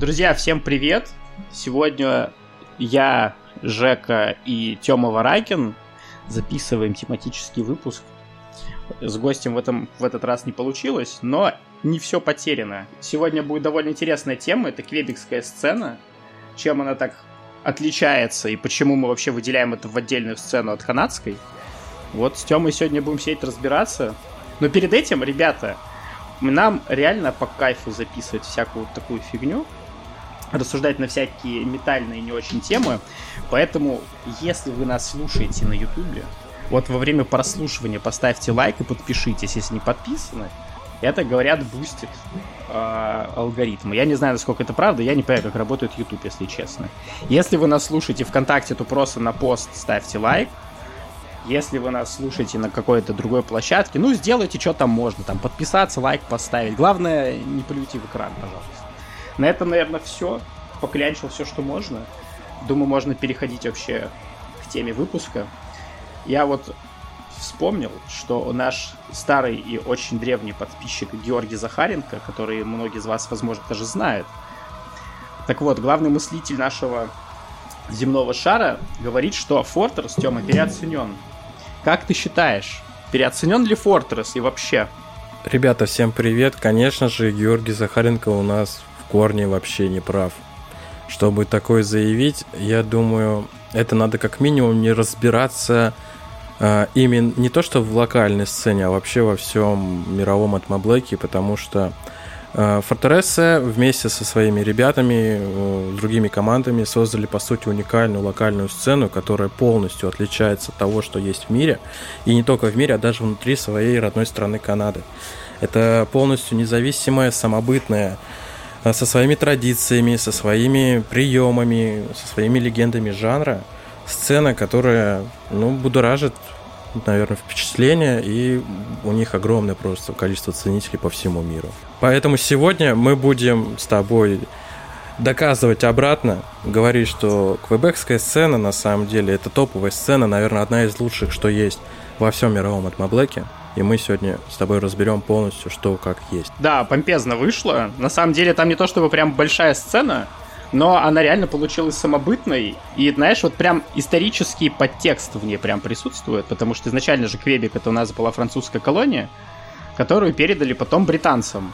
Друзья, всем привет! Сегодня я, Жека и Тёма Варакин записываем тематический выпуск. С гостем в, этом, в этот раз не получилось, но не все потеряно. Сегодня будет довольно интересная тема, это квебекская сцена. Чем она так отличается и почему мы вообще выделяем это в отдельную сцену от канадской. Вот с Тёмой сегодня будем сидеть разбираться. Но перед этим, ребята, нам реально по кайфу записывать всякую вот такую фигню, рассуждать на всякие метальные не очень темы. Поэтому, если вы нас слушаете на Ютубе, вот во время прослушивания поставьте лайк и подпишитесь, если не подписаны. Это, говорят, бустит э, алгоритмы. Я не знаю, насколько это правда, я не понимаю, как работает YouTube, если честно. Если вы нас слушаете ВКонтакте, то просто на пост ставьте лайк. Если вы нас слушаете на какой-то другой площадке, ну, сделайте, что там можно. Там подписаться, лайк поставить. Главное, не плюйте в экран, пожалуйста. На этом, наверное, все. Поклянчил все, что можно. Думаю, можно переходить вообще к теме выпуска. Я вот вспомнил, что наш старый и очень древний подписчик Георгий Захаренко, который многие из вас, возможно, даже знают. Так вот, главный мыслитель нашего земного шара говорит, что Фортресс, Тёма, переоценен. Как ты считаешь, переоценен ли Фортресс и вообще? Ребята, всем привет. Конечно же, Георгий Захаренко у нас корне вообще не прав. Чтобы такое заявить, я думаю, это надо как минимум не разбираться а, именно не то что в локальной сцене, а вообще во всем мировом атмоблэке, потому что Фортересса вместе со своими ребятами, э, другими командами создали, по сути, уникальную локальную сцену, которая полностью отличается от того, что есть в мире. И не только в мире, а даже внутри своей родной страны Канады. Это полностью независимая, самобытная, э, со своими традициями, со своими приемами, со своими легендами жанра. Сцена, которая, ну, будоражит наверное, впечатление, и у них огромное просто количество ценителей по всему миру. Поэтому сегодня мы будем с тобой доказывать обратно, говорить, что квебекская сцена на самом деле это топовая сцена, наверное, одна из лучших, что есть во всем мировом атмоблэке. И мы сегодня с тобой разберем полностью, что как есть. Да, помпезно вышло. На самом деле там не то чтобы прям большая сцена, но она реально получилась самобытной, и, знаешь, вот прям исторический подтекст в ней прям присутствует, потому что изначально же Квебек это у нас была французская колония, которую передали потом британцам.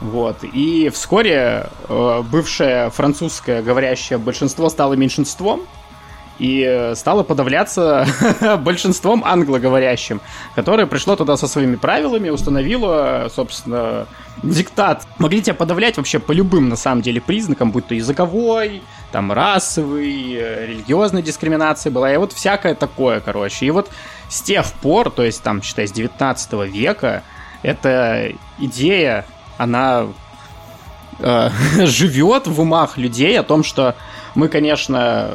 Вот. И вскоре э, бывшее французское говорящее большинство стало меньшинством, и стало подавляться большинством англоговорящим, которое пришло туда со своими правилами, установило, собственно, диктат. Могли тебя подавлять вообще по любым, на самом деле, признакам, будь то языковой, там, расовый, э, религиозная дискриминация была, и вот всякое такое, короче. И вот с тех пор, то есть, там, считай, с 19 века, эта идея, она э, живет в умах людей о том, что мы, конечно,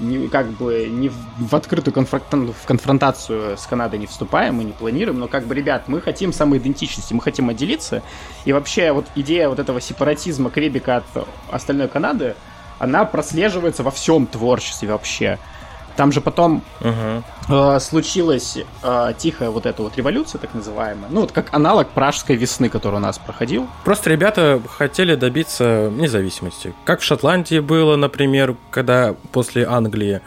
не, как бы не в, в открытую конфронта- в конфронтацию с Канадой не вступаем, мы не планируем, но как бы, ребят, мы хотим самоидентичности, мы хотим отделиться. И вообще вот идея вот этого сепаратизма Квебека от остальной Канады, она прослеживается во всем творчестве вообще. Там же потом uh-huh. э, случилась э, тихая вот эта вот революция, так называемая. Ну, вот как аналог пражской весны, который у нас проходил. Просто ребята хотели добиться независимости. Как в Шотландии было, например, когда после Англии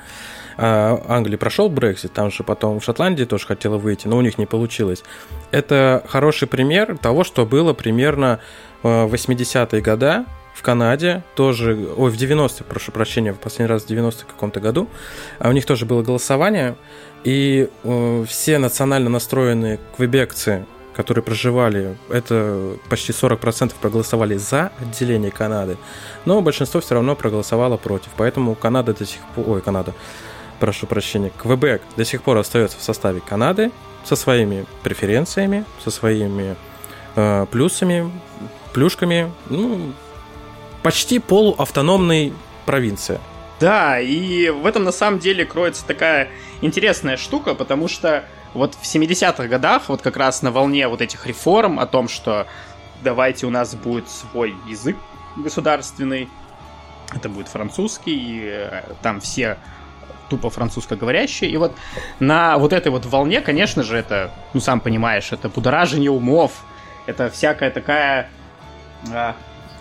э, Англии прошел Брексит, там же потом в Шотландии тоже хотела выйти, но у них не получилось. Это хороший пример того, что было примерно в 80-е годы, в Канаде тоже, ой, в 90-е, прошу прощения, в последний раз в 90 каком-то году, а у них тоже было голосование, и э, все национально настроенные квебекцы, которые проживали, это почти 40% проголосовали за отделение Канады, но большинство все равно проголосовало против, поэтому Канада до сих пор, ой, Канада, прошу прощения, Квебек до сих пор остается в составе Канады со своими преференциями, со своими э, плюсами, плюшками, ну, почти полуавтономной провинция. Да, и в этом на самом деле кроется такая интересная штука, потому что вот в 70-х годах, вот как раз на волне вот этих реформ о том, что давайте у нас будет свой язык государственный, это будет французский, и э, там все тупо французскоговорящие. И вот на вот этой вот волне, конечно же, это, ну сам понимаешь, это будоражение умов, это всякая такая а,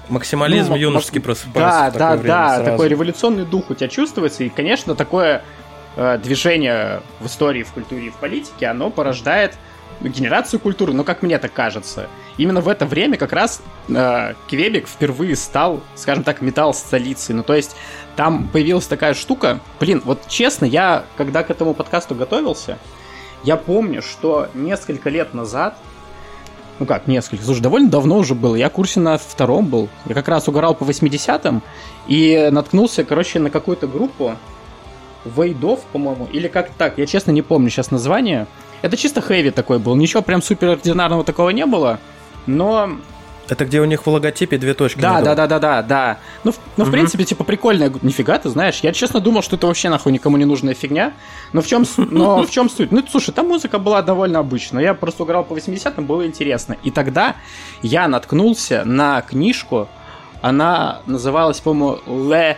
Максимализм ну, юношеский просыпается. Да, да, да, сразу. такой революционный дух у тебя чувствуется, и, конечно, такое э, движение в истории, в культуре и в политике, оно порождает генерацию культуры, но как мне так кажется. Именно в это время как раз э, Квебек впервые стал, скажем так, металл столицей. Ну, то есть там появилась такая штука. Блин, вот честно, я, когда к этому подкасту готовился, я помню, что несколько лет назад ну как, несколько, слушай, довольно давно уже было, я курсе на втором был, я как раз угорал по 80-м и наткнулся, короче, на какую-то группу Вейдов, по-моему, или как так, я честно не помню сейчас название, это чисто хэви такой был, ничего прям суперординарного такого не было, но это где у них в логотипе две точки. Да, да, да, да, да, да. Ну, ну угу. в принципе, типа, прикольно. Нифига, ты знаешь. Я честно думал, что это вообще нахуй никому не нужная фигня. Но в чем, но в чем суть? Ну, слушай, там музыка была довольно обычная. Я просто играл по 80-м, было интересно. И тогда я наткнулся на книжку. Она называлась, по-моему, Le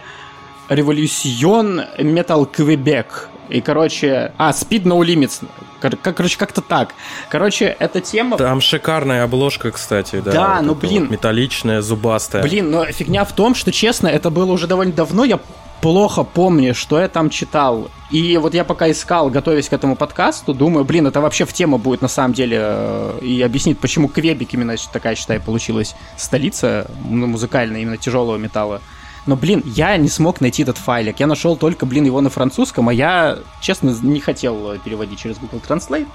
Revolution Metal Quebec. И, короче... А, Speed No Limits. Как, короче, как-то так. Короче, эта тема... Там шикарная обложка, кстати, да. Да, вот ну блин. Вот металличная, зубастая. Блин, но фигня в том, что, честно, это было уже довольно давно. Я плохо помню, что я там читал. И вот я пока искал, готовясь к этому подкасту, думаю, блин, это вообще в тему будет на самом деле э, и объяснит, почему Квебек именно такая, считай, получилась столица музыкальная, именно тяжелого металла. Но, блин, я не смог найти этот файлик. Я нашел только, блин, его на французском, а я, честно, не хотел переводить через Google Translate.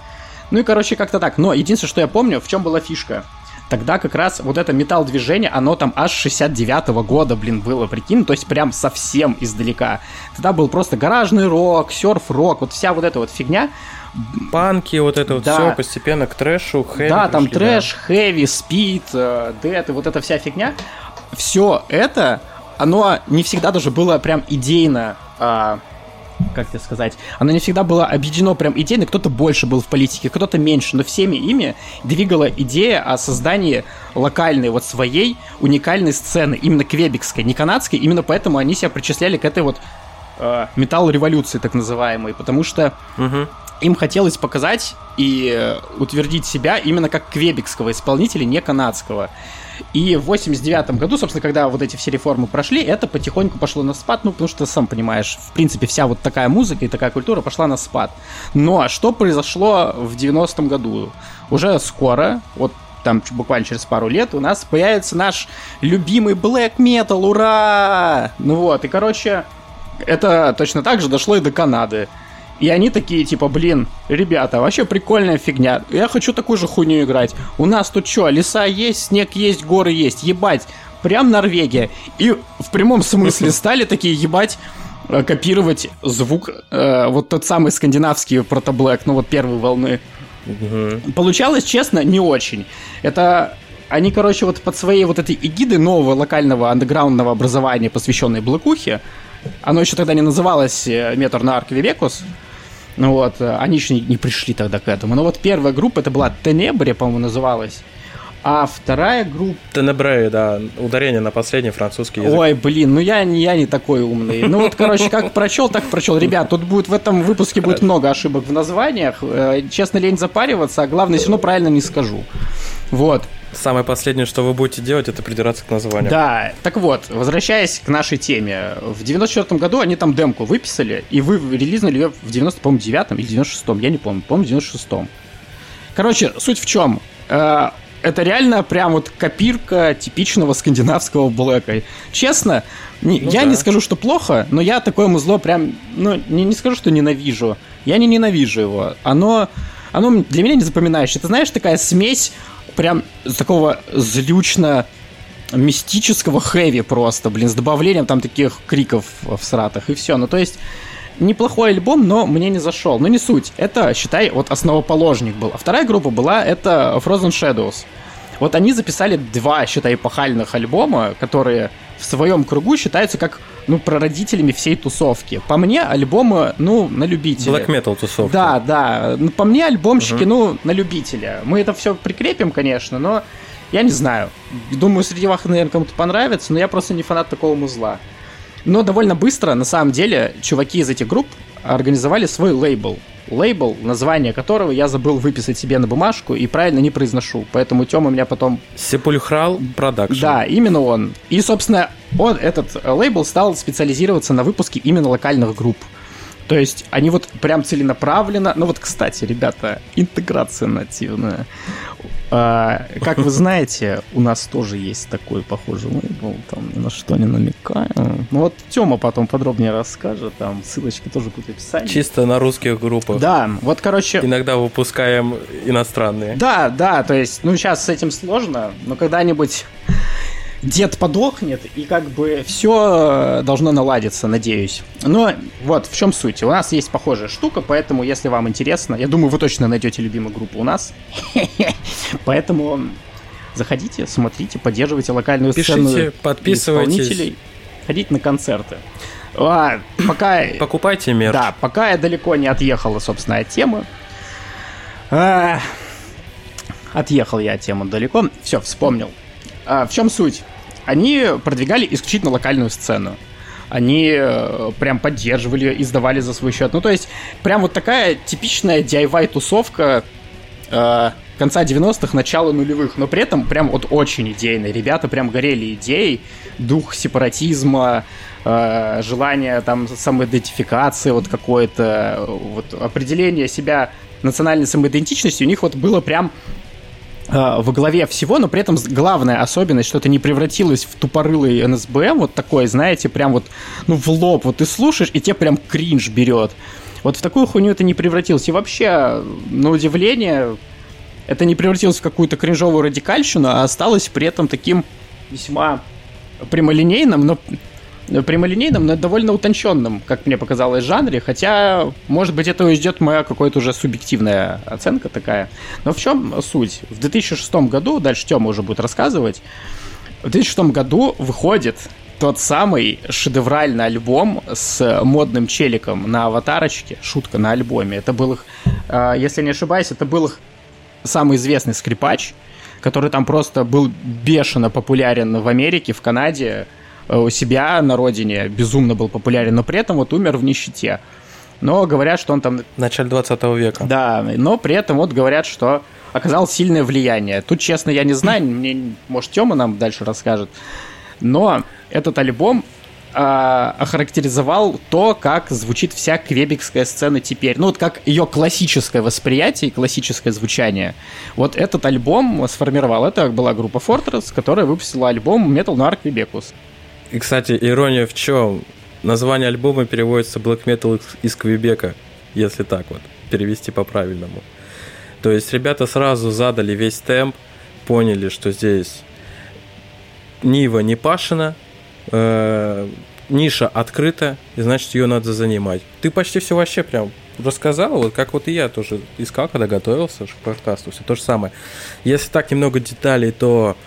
Ну и, короче, как-то так. Но единственное, что я помню, в чем была фишка. Тогда как раз вот это металл движение, оно там аж 69-го года, блин, было, прикинь, то есть прям совсем издалека. Тогда был просто гаражный рок, серф-рок, вот вся вот эта вот фигня. Панки, вот это вот да. все постепенно к трэшу, хэви. Да, там трэш, да. хэви, спид, дэт и вот эта вся фигня. Все это оно не всегда даже было прям идейно, а, как тебе сказать, оно не всегда было объединено прям идейно, кто-то больше был в политике, кто-то меньше, но всеми ими двигала идея о создании локальной вот своей уникальной сцены, именно квебекской, не канадской, именно поэтому они себя причисляли к этой вот э, металл-революции так называемой, потому что угу. им хотелось показать и э, утвердить себя именно как квебекского исполнителя, не канадского. И в 89 году, собственно, когда вот эти все реформы прошли, это потихоньку пошло на спад, ну, потому что, сам понимаешь, в принципе, вся вот такая музыка и такая культура пошла на спад. Но что произошло в 90-м году? Уже скоро, вот там буквально через пару лет у нас появится наш любимый black metal, ура! Ну вот, и, короче, это точно так же дошло и до Канады. И они такие, типа, блин, ребята, вообще прикольная фигня. Я хочу такую же хуйню играть. У нас тут что, леса есть, снег есть, горы есть. Ебать, прям Норвегия. И в прямом смысле стали такие, ебать, э, копировать звук, э, вот тот самый скандинавский протоблэк, ну вот первой волны. Получалось, честно, не очень. Это они, короче, вот под своей вот этой эгидой нового локального андеграундного образования, посвященной Блэкухе, оно еще тогда не называлось э, Метр на Арквивекус. Ну вот, э, они еще не, не пришли тогда к этому. Но вот первая группа, это была Тенебре, по-моему, называлась. А вторая группа... Тенебре, да, ударение на последний французский язык. Ой, блин, ну я, я не такой умный. Ну вот, короче, как прочел, так прочел. Ребят, тут будет в этом выпуске будет много ошибок в названиях. Э, честно, лень запариваться, а главное, все равно правильно не скажу. Вот. Самое последнее, что вы будете делать, это придираться к названию. Да, так вот, возвращаясь к нашей теме. В 94 году они там демку выписали, и вы релизнули ее в 90, по-моему, 9 или 96-м, я не помню, по-моему, 96-м. Короче, суть в чем? Э, это реально прям вот копирка типичного скандинавского блэка. Честно, не, ну я да. не скажу, что плохо, но я такое музло прям, ну, не, не скажу, что ненавижу. Я не ненавижу его. Оно, оно для меня не запоминаешь. Это, знаешь, такая смесь прям такого злючно мистического хэви просто, блин, с добавлением там таких криков в сратах, и все. Ну, то есть, неплохой альбом, но мне не зашел. Но не суть. Это, считай, вот основоположник был. А вторая группа была, это Frozen Shadows. Вот они записали два, считай, эпохальных альбома, которые в своем кругу считаются как ну, прародителями всей тусовки. По мне, альбомы, ну, на любителя. Black Metal тусовки. Да, да. Ну, по мне, альбомщики, uh-huh. ну, на любителя. Мы это все прикрепим, конечно, но я не знаю. Думаю, среди вас, наверное, кому-то понравится, но я просто не фанат такого музла. Но довольно быстро, на самом деле, чуваки из этих групп организовали свой лейбл. Лейбл, название которого я забыл выписать себе на бумажку и правильно не произношу. Поэтому Тёма меня потом... Sepulchral Production. Да, именно он. И, собственно, он, этот лейбл стал специализироваться на выпуске именно локальных групп. То есть они вот прям целенаправленно... Ну вот, кстати, ребята, интеграция нативная. А, как вы знаете, у нас тоже есть такой похожий лейбл, там ни на что не намекаю. Ну вот Тёма потом подробнее расскажет, там ссылочки тоже будут в описании. Чисто на русских группах. Да, вот, короче... Иногда выпускаем иностранные. Да, да, то есть, ну сейчас с этим сложно, но когда-нибудь дед подохнет, и как бы все э, должно наладиться, надеюсь. Но вот в чем суть. У нас есть похожая штука, поэтому, если вам интересно, я думаю, вы точно найдете любимую группу у нас. Поэтому заходите, смотрите, поддерживайте локальную Пишите, сцену подписывайтесь. ходите на концерты. А, пока... Покупайте мерч. Да, пока я далеко не отъехала, собственно, от темы. А, отъехал я от темы далеко. Все, вспомнил. А, в чем суть? Они продвигали исключительно локальную сцену. Они э, прям поддерживали, издавали за свой счет. Ну, то есть, прям вот такая типичная DIY-тусовка э, конца 90-х, начала нулевых, но при этом прям вот очень идейные. Ребята прям горели идеей, дух сепаратизма, э, желание там самоидентификации вот какое-то, вот определение себя национальной самоидентичности у них вот было прям во главе всего, но при этом главная особенность, что это не превратилось в тупорылый НСБМ, вот такой, знаете, прям вот, ну, в лоб, вот ты слушаешь, и тебе прям кринж берет. Вот в такую хуйню это не превратилось. И вообще, на удивление, это не превратилось в какую-то кринжовую радикальщину, а осталось при этом таким весьма прямолинейным, но прямолинейном, но довольно утонченном, как мне показалось, жанре, хотя, может быть, это ждет моя какая-то уже субъективная оценка такая. Но в чем суть? В 2006 году, дальше Тёма уже будет рассказывать, в 2006 году выходит тот самый шедевральный альбом с модным челиком на аватарочке, шутка на альбоме. Это был их, а, если не ошибаюсь, это был их самый известный скрипач, который там просто был бешено популярен в Америке, в Канаде, у себя на родине безумно был популярен, но при этом вот умер в нищете. Но говорят, что он там... В начале 20 века. Да, но при этом вот говорят, что оказал сильное влияние. Тут, честно, я не знаю, мне, может, Тёма нам дальше расскажет. Но этот альбом э, охарактеризовал то, как звучит вся квебекская сцена теперь. Ну, вот как ее классическое восприятие и классическое звучание. Вот этот альбом сформировал. Это была группа Fortress, которая выпустила альбом Metal Noir Quebecus. И, кстати, ирония в чем? Название альбома переводится Black Metal из Квебека, если так вот, перевести по-правильному. То есть ребята сразу задали весь темп, поняли, что здесь Нива не пашина, э, ниша открыта, и значит ее надо занимать. Ты почти все вообще прям рассказал, вот как вот и я тоже искал, когда готовился к подкасту, все то же самое. Если так немного деталей, то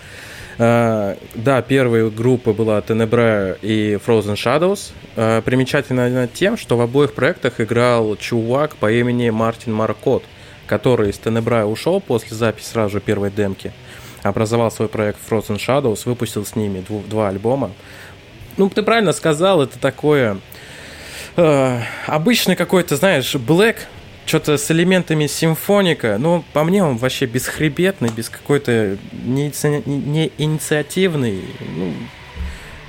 да, первая группа была Tenebrae и Frozen Shadows. Э, примечательно тем, что в обоих проектах играл чувак по имени Мартин Маркот, который из Tenebrae ушел после записи сразу же первой демки, образовал свой проект Frozen Shadows, выпустил с ними два альбома. Ну, ты правильно сказал, это такое э, обычный какой-то, знаешь, black что-то с элементами симфоника. Ну, по мне, он вообще бесхребетный, без какой-то не, не инициативный, ну,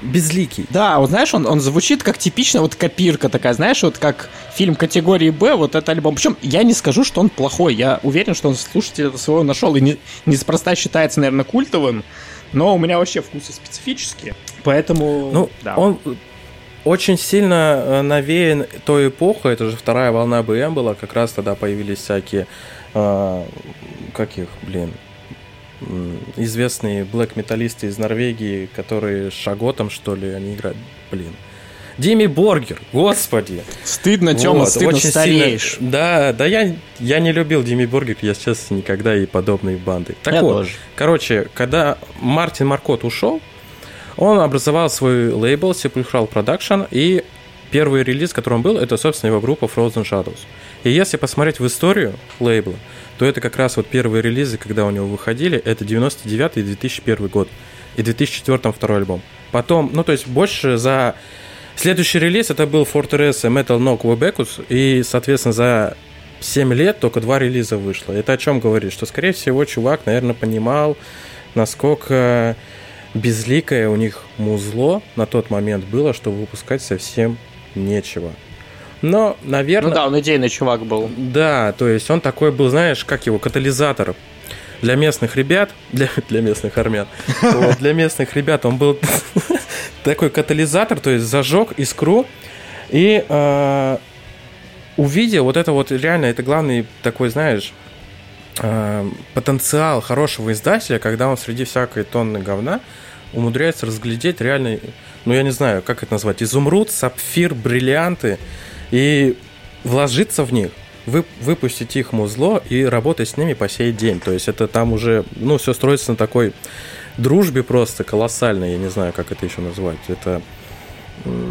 безликий. Да, вот знаешь, он, он звучит как типичная вот копирка такая, знаешь, вот как фильм категории Б, вот этот альбом. Причем я не скажу, что он плохой, я уверен, что он слушатель своего нашел и не, неспроста считается, наверное, культовым, но у меня вообще вкусы специфические, поэтому... Ну, да. он очень сильно э, навеян той эпохой, это же вторая волна БМ была, как раз тогда появились всякие, э, как их, блин, известные блэк-металлисты из Норвегии, которые с Шаготом, что ли, они играют, блин. Дими Боргер, господи. Стыдно, Тёма, вот, стыдно, очень стареешь. Сильно, да, да, я, я не любил Дими Боргер, я сейчас никогда и подобные банды. Так я вот, тоже. короче, когда Мартин Маркот ушел, он образовал свой лейбл Sepulchral Production, и первый релиз, который он был, это, собственно, его группа Frozen Shadows. И если посмотреть в историю лейбла, то это как раз вот первые релизы, когда у него выходили, это 99 и 2001 год. И 2004 второй альбом. Потом, ну то есть больше за... Следующий релиз это был Fortress Metal No Quebecus, и, соответственно, за 7 лет только два релиза вышло. Это о чем говорит? Что, скорее всего, чувак, наверное, понимал, насколько безликое у них музло на тот момент было, что выпускать совсем нечего. Но, наверное... Ну да, он идейный чувак был. Да, то есть он такой был, знаешь, как его, катализатор для местных ребят, для, для местных армян, вот, для местных ребят он был такой катализатор, то есть зажег искру и э, увидел вот это вот реально, это главный такой, знаешь, потенциал хорошего издателя, когда он среди всякой тонны говна умудряется разглядеть реальный, ну я не знаю, как это назвать, изумруд, сапфир, бриллианты и вложиться в них вы, выпустить их музло и работать с ними по сей день. То есть это там уже, ну, все строится на такой дружбе просто колоссальной, я не знаю, как это еще назвать. Это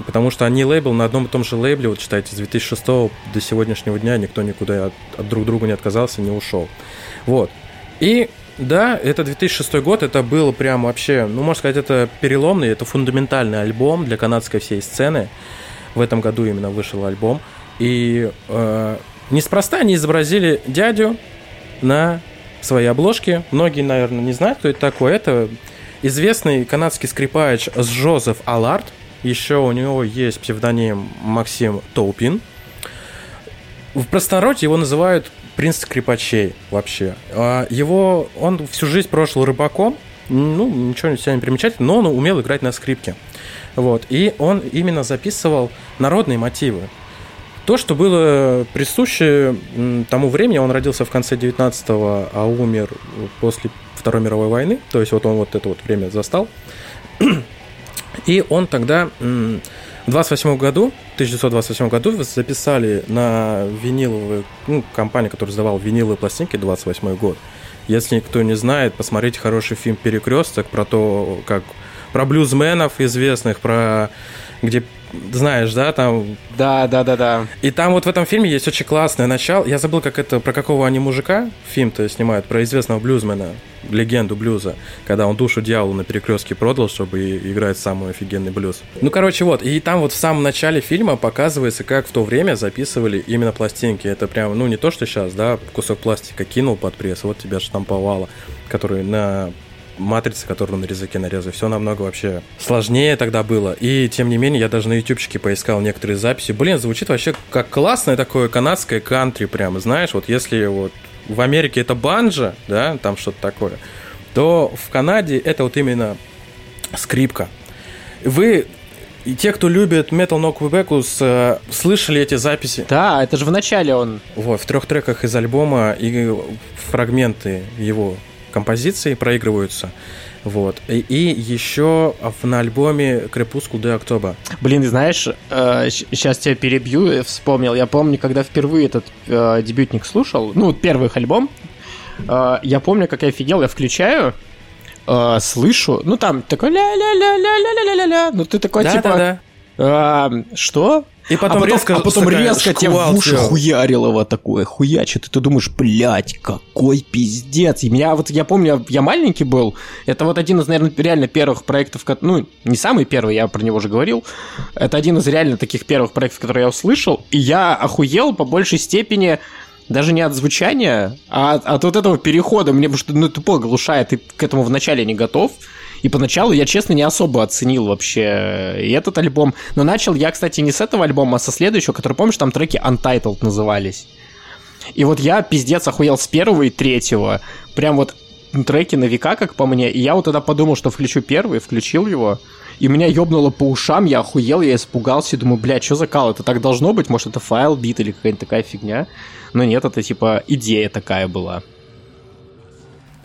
Потому что они лейбл на одном и том же лейбле, вот считайте, с 2006 до сегодняшнего дня никто никуда от, от друг друга не отказался, не ушел. Вот. И да, это 2006 год, это был прям вообще, ну, можно сказать, это переломный, это фундаментальный альбом для канадской всей сцены. В этом году именно вышел альбом. И э, Неспроста они изобразили дядю на своей обложке. Многие, наверное, не знают, кто это такой. Это известный канадский скрипач Жозеф Аларт. Еще у него есть псевдоним Максим Тоупин. В простонародье его называют принц скрипачей вообще. А его, он всю жизнь прожил рыбаком, ну, ничего себя не примечательно, но он умел играть на скрипке. Вот. И он именно записывал народные мотивы. То, что было присуще тому времени, он родился в конце 19-го, а умер после Второй мировой войны, то есть вот он вот это вот время застал. И он тогда в 28 году, 1928 году записали на виниловую, ну, компанию, которая издавала виниловые пластинки, 28 год. Если кто не знает, посмотрите хороший фильм «Перекресток» про то, как про блюзменов известных, про где знаешь, да, там... Да, да, да, да. И там вот в этом фильме есть очень классное начало. Я забыл, как это, про какого они мужика фильм-то снимают, про известного блюзмена, легенду блюза, когда он душу дьяволу на перекрестке продал, чтобы играть самый офигенный блюз. Ну, короче, вот, и там вот в самом начале фильма показывается, как в то время записывали именно пластинки. Это прям, ну, не то, что сейчас, да, кусок пластика кинул под пресс, вот тебя штамповало, который на матрицы, которые на резаке нарезали. Все намного вообще сложнее тогда было. И тем не менее, я даже на ютубчике поискал некоторые записи. Блин, звучит вообще как классное такое канадское кантри прямо, знаешь, вот если вот в Америке это банджа, да, там что-то такое, то в Канаде это вот именно скрипка. Вы и те, кто любит Metal No Quebecus, э, слышали эти записи? Да, это же в начале он. Вот, в трех треках из альбома и фрагменты его композиции проигрываются. Вот. И, и еще на альбоме Крепускул де Октоба. Блин, знаешь, э, сейчас тебя перебью, вспомнил. Я помню, когда впервые этот э, дебютник слушал, ну, первый их альбом, э, я помню, как я офигел, я включаю, э, слышу, ну, там такой ля-ля-ля-ля-ля-ля-ля-ля, ну, ты такой, да, типа... Да, да. А, что? И потом, а потом резко, а потом резко тебе в уши хуярилово такое, хуячит, и ты думаешь, блядь, какой пиздец. И меня вот, я помню, я маленький был, это вот один из, наверное, реально первых проектов, ну, не самый первый, я про него уже говорил, это один из реально таких первых проектов, которые я услышал, и я охуел по большей степени даже не от звучания, а от, от вот этого перехода. Мне потому что ну, тупо глушает, ты к этому вначале не готов. И поначалу я, честно, не особо оценил вообще и этот альбом. Но начал я, кстати, не с этого альбома, а со следующего, который, помнишь, там треки Untitled назывались. И вот я пиздец охуел с первого и третьего. Прям вот треки на века, как по мне. И я вот тогда подумал, что включу первый, включил его. И меня ёбнуло по ушам, я охуел, я испугался, думаю, блядь, что за кал, это так должно быть? Может, это файл бит или какая-нибудь такая фигня? Но нет, это типа идея такая была.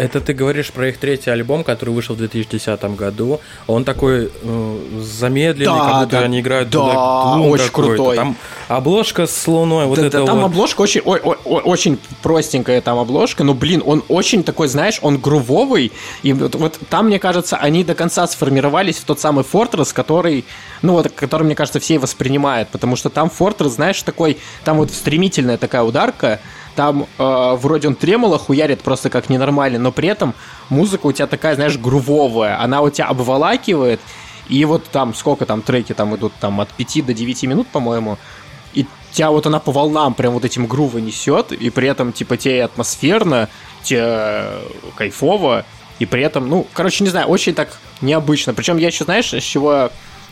Это ты говоришь про их третий альбом, который вышел в 2010 году. Он такой э, замедленный, да, как будто да, они играют да, туда, очень крутой. Там обложка с луной, вот да, это да, там вот. обложка очень, ой, ой, очень простенькая там обложка, но, блин, он очень такой, знаешь, он грувовый, и вот, вот там, мне кажется, они до конца сформировались в тот самый Fortress, который, ну вот, который, мне кажется, все воспринимают, потому что там Fortress, знаешь, такой, там вот стремительная такая ударка, там э, вроде он тремоло хуярит просто как ненормальный, но при этом музыка у тебя такая, знаешь, грувовая, она у тебя обволакивает, и вот там сколько там треки там идут, там от 5 до 9 минут, по-моему, и тебя вот она по волнам прям вот этим грува несет, и при этом, типа, тебе атмосферно, тебе кайфово, и при этом, ну, короче, не знаю, очень так необычно. Причем я еще, знаешь, с чего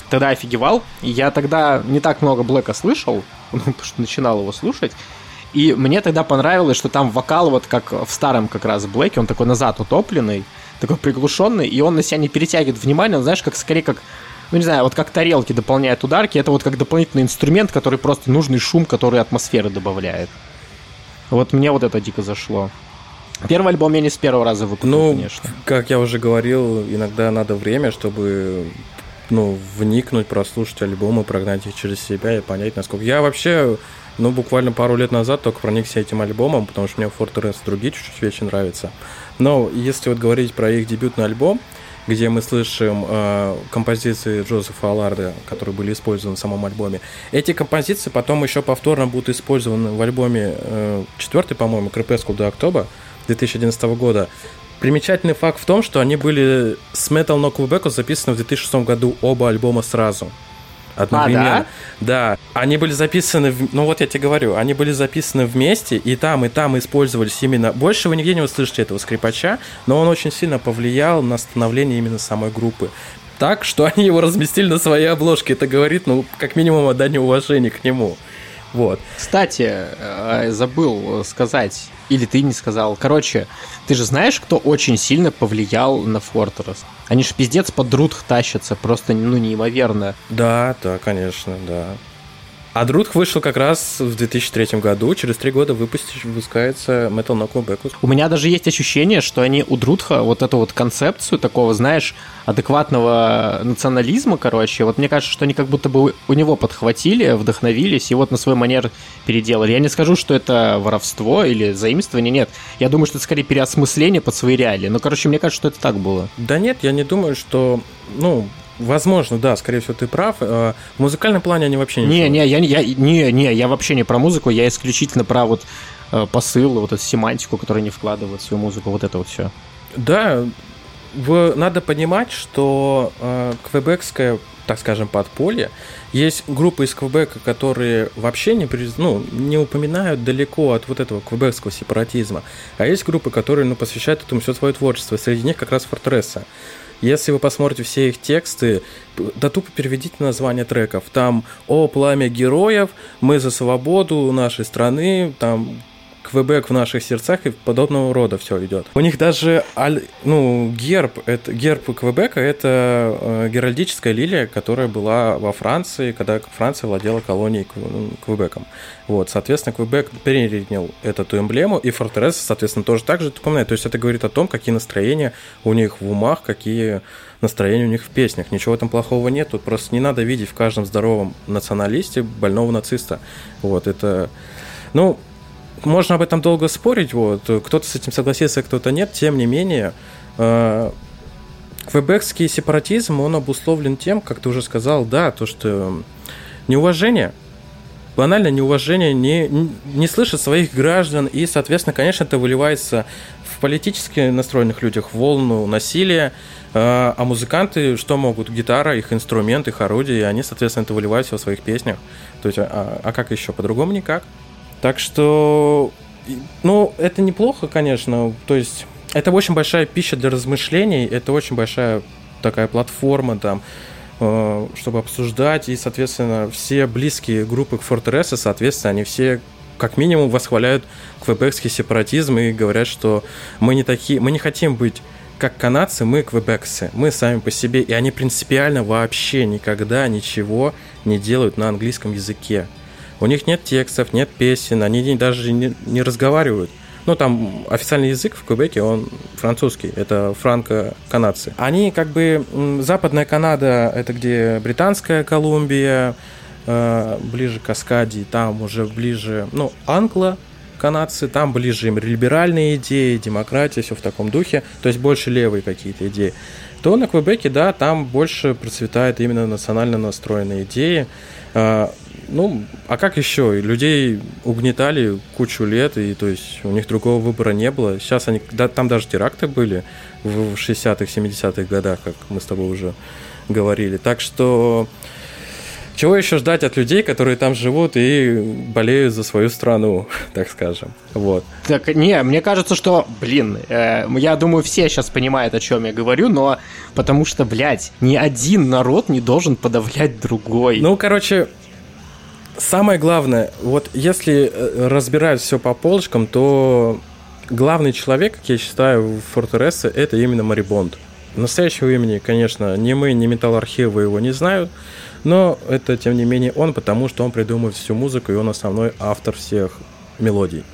тогда офигевал? Я тогда не так много Блэка слышал, ну, потому что начинал его слушать, и мне тогда понравилось, что там вокал вот как в старом как раз Блэке, он такой назад утопленный, такой приглушенный, и он на себя не перетягивает внимание, он, знаешь, как скорее как ну не знаю, вот как тарелки дополняют ударки, это вот как дополнительный инструмент, который просто нужный шум, который атмосферы добавляет. Вот мне вот это дико зашло. Первый альбом я не с первого раза выкупил, ну, конечно. как я уже говорил, иногда надо время, чтобы ну, вникнуть, прослушать альбомы, прогнать их через себя и понять, насколько... Я вообще, ну, буквально пару лет назад только проникся этим альбомом, потому что мне Fortress другие чуть-чуть вещи нравятся. Но если вот говорить про их дебютный альбом, где мы слышим э, композиции Джозефа Алларда, которые были использованы в самом альбоме. Эти композиции потом еще повторно будут использованы в альбоме э, четвертый, по-моему, Крепеску до Октоба 2011 года. Примечательный факт в том, что они были с Metal No Quebec записаны в 2006 году оба альбома сразу одновременно. А, да? да, они были записаны, в... ну вот я тебе говорю, они были записаны вместе, и там, и там использовались именно... Больше вы нигде не услышите этого скрипача, но он очень сильно повлиял на становление именно самой группы. Так, что они его разместили на своей обложке. Это говорит, ну, как минимум, о дане уважения к нему. Вот. Кстати, э, забыл сказать, или ты не сказал. Короче, ты же знаешь, кто очень сильно повлиял на Fortress? Они же пиздец под друт тащатся, просто, ну, неимоверно. Да, да, конечно, да. А Друдх вышел как раз в 2003 году. Через три года выпустить, выпускается Metal Knuckle Backwoods. У меня даже есть ощущение, что они у Друдха вот эту вот концепцию такого, знаешь, адекватного национализма, короче, вот мне кажется, что они как будто бы у него подхватили, вдохновились и вот на свой манер переделали. Я не скажу, что это воровство или заимствование, нет. Я думаю, что это скорее переосмысление под свои реалии. Но, короче, мне кажется, что это так было. Да нет, я не думаю, что, ну, Возможно, да, скорее всего, ты прав. Э, в музыкальном плане они вообще не. Не, не, я, я, не, не, я вообще не про музыку, я исключительно про вот э, посыл, вот эту семантику, которую они вкладывают в свою музыку, вот это вот все. Да, в, надо понимать, что э, квебекское, так скажем, подполье, есть группы из Квебека, которые вообще не, ну, не упоминают далеко от вот этого квебекского сепаратизма, а есть группы, которые ну, посвящают этому все свое творчество, среди них как раз Фортресса. Если вы посмотрите все их тексты, да тупо переведите название треков. Там «О, пламя героев», «Мы за свободу нашей страны», там Квебек в наших сердцах и подобного рода все идет. У них даже ну, герб, это, герб Квебека это э, геральдическая лилия, которая была во Франции, когда Франция владела колонией Квебеком. Вот, соответственно, Квебек перенял эту эмблему, и Фортресс, соответственно, тоже так же напоминает. То есть это говорит о том, какие настроения у них в умах, какие настроения у них в песнях. Ничего в этом плохого нет. Тут просто не надо видеть в каждом здоровом националисте больного нациста. Вот, это... Ну, можно об этом долго спорить, вот, кто-то с этим согласится, кто-то нет, тем не менее, э, квебекский сепаратизм, он обусловлен тем, как ты уже сказал, да, то, что неуважение, банальное неуважение, не, не слышат своих граждан, и, соответственно, конечно, это выливается в политически настроенных людях волну насилия, э, а музыканты что могут? Гитара, их инструмент, их орудие, и они, соответственно, это выливают в своих песнях. То есть, а, а как еще? По-другому никак. Так что, ну, это неплохо, конечно. То есть, это очень большая пища для размышлений, это очень большая такая платформа там, э, чтобы обсуждать, и, соответственно, все близкие группы к Fortress, соответственно, они все как минимум восхваляют квебекский сепаратизм и говорят, что мы не такие, мы не хотим быть как канадцы, мы квебексы, мы сами по себе, и они принципиально вообще никогда ничего не делают на английском языке. У них нет текстов, нет песен, они даже не, не разговаривают. Ну, там официальный язык в Квебеке, он французский, это франко-канадцы. Они как бы, Западная Канада, это где Британская Колумбия, э, ближе к Аскадии, там уже ближе, ну, англо, канадцы, там ближе им либеральные идеи, демократия, все в таком духе, то есть больше левые какие-то идеи. То на Квебеке, да, там больше процветает именно национально настроенные идеи. Ну, а как еще? Людей угнетали кучу лет, и то есть у них другого выбора не было. Сейчас они, да, там даже теракты были в 60-х, 70-х годах, как мы с тобой уже говорили. Так что чего еще ждать от людей, которые там живут и болеют за свою страну, так скажем. Вот. Так, не, мне кажется, что, блин, э, я думаю, все сейчас понимают, о чем я говорю, но потому что, блядь, ни один народ не должен подавлять другой. Ну, короче, самое главное, вот если э, разбирать все по полочкам, то главный человек, как я считаю, в Фортерессе, это именно Марибонд. Настоящего имени, конечно, ни мы, ни металл-архивы его не знают, но это, тем не менее, он, потому что он придумывает всю музыку, и он основной автор всех мелодий.